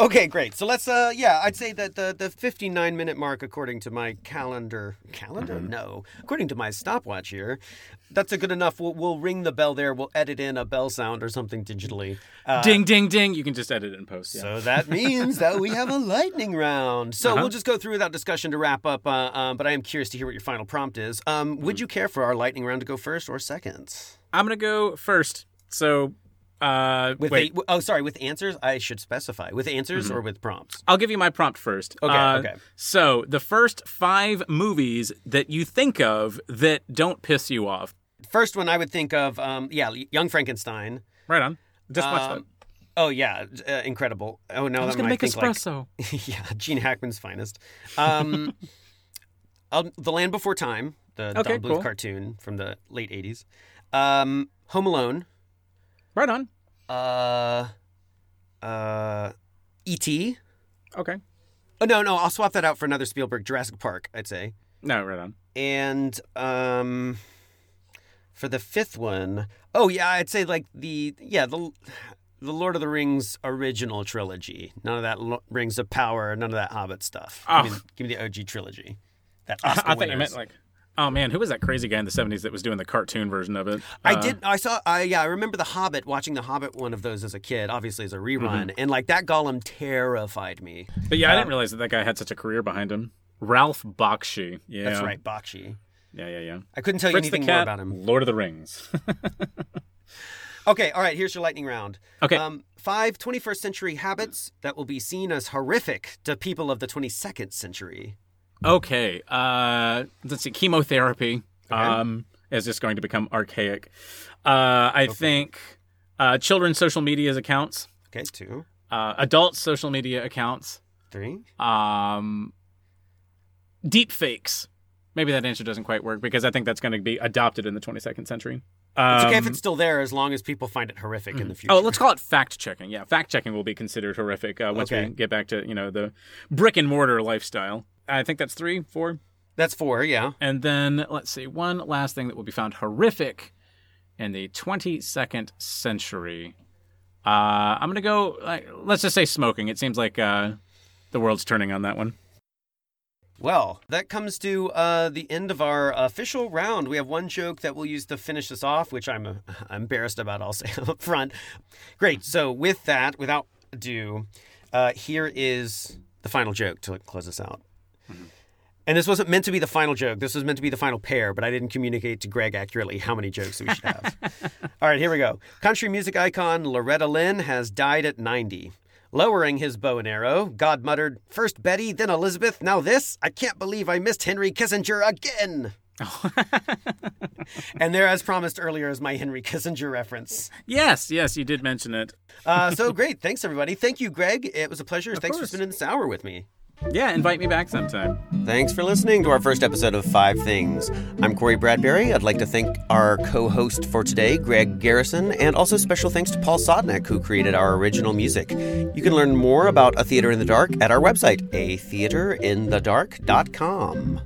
Okay, great. So let's uh yeah, I'd say that the the 59 minute mark according to my calendar calendar? Mm-hmm. No. According to my stopwatch here, that's a good enough. We'll, we'll ring the bell there. We'll edit in a bell sound or something digitally. Uh, ding, ding, ding. You can just edit it in post. Yeah. so that means that we have a lightning round. So Uh-huh. we'll just go through without discussion to wrap up. Uh, um, but I am curious to hear what your final prompt is. Um, would you care for our lightning round to go first or second? I'm going to go first. So, uh, With wait. the, oh, sorry, with answers, I should specify with answers or with prompts. I'll give you my prompt first. Okay, Uh, okay. So, the first five movies that you think of that don't piss you off. First one I would think of, um, yeah, Young Frankenstein. Right on. Just watch Um, Oh yeah, uh, incredible. Oh no, that. I was going to make think like espresso. yeah, Gene Hackman's finest. Um, um, The Land Before Time, the Okay, Don Bluth cool. cartoon from the late '80s. Um, Home Alone. Right on. Uh, uh, E.T. Okay. Oh no, no, I'll swap that out for another Spielberg. Jurassic Park, I'd say. No, right on. And um, for the fifth one, oh yeah, I'd say like the yeah the the Lord of the Rings original trilogy. None of that Lo- Rings of Power, none of that Hobbit stuff. Give, me, Oh. give me the OG trilogy. That I, Oscar I think you meant like, oh man, who was that crazy guy in the 70s that was doing the cartoon version of it? I Uh, did. I saw. I yeah. I remember the Hobbit. Watching the Hobbit one of those as a kid, obviously as a rerun, Mm-hmm. and like that Gollum terrified me. But yeah, I didn't realize that that guy had such a career behind him. Ralph Bakshi. Yeah. That's right, Bakshi. Yeah, yeah, yeah. I couldn't tell you Fritz the anything more about him. Lord of the Rings. Okay, all right. Here's your lightning round. Okay. Um, five 21st century habits that will be seen as horrific to people of the 22nd century. Okay. Uh, let's see. Chemotherapy um, is just going to become archaic. Uh, I think uh, children's social media accounts, Okay, two, uh, adult social media accounts, three. um, deep fakes. Maybe that answer doesn't quite work because I think that's going to be adopted in the 22nd century. It's okay if Um, it's still there as long as people find it horrific in the future. Oh, let's call it fact checking. Yeah, fact checking will be considered horrific uh, once Okay. we get back to you know the brick and mortar lifestyle. I think that's three, four, That's four, yeah. and then let's see one last thing that will be found horrific in the 22nd century. Uh, I'm gonna go. Like, let's just say smoking. It seems like uh, the world's turning on that one. Well, that comes to uh, the end of our official round. We have one joke that we'll use to finish this off, which I'm uh, embarrassed about, I'll say up front. Great. So, with that, without ado, uh, here is the final joke to close us out. And this wasn't meant to be the final joke. This was meant to be the final pair, but I didn't communicate to Greg accurately how many jokes we should have. All right, here we go. Country music icon Loretta Lynn has died at 90. Lowering his bow and arrow, God muttered, First Betty, then Elizabeth, now this? I can't believe I missed Henry Kissinger again. and there, as promised earlier, is my Henry Kissinger reference. Yes, yes, you did mention it. Uh, so great. Thanks, everybody. Thank you, Greg. It was a pleasure. Thanks course. for spending this hour with me. Yeah, invite me back sometime. Thanks for listening to our first episode of Five Things. I'm Corey Bradbury. I'd like to thank our co host for today, Greg Garrison, and also special thanks to Paul Sodnick, who created our original music. You can learn more about A Theater in the Dark at our website, atheaterinthedark.com.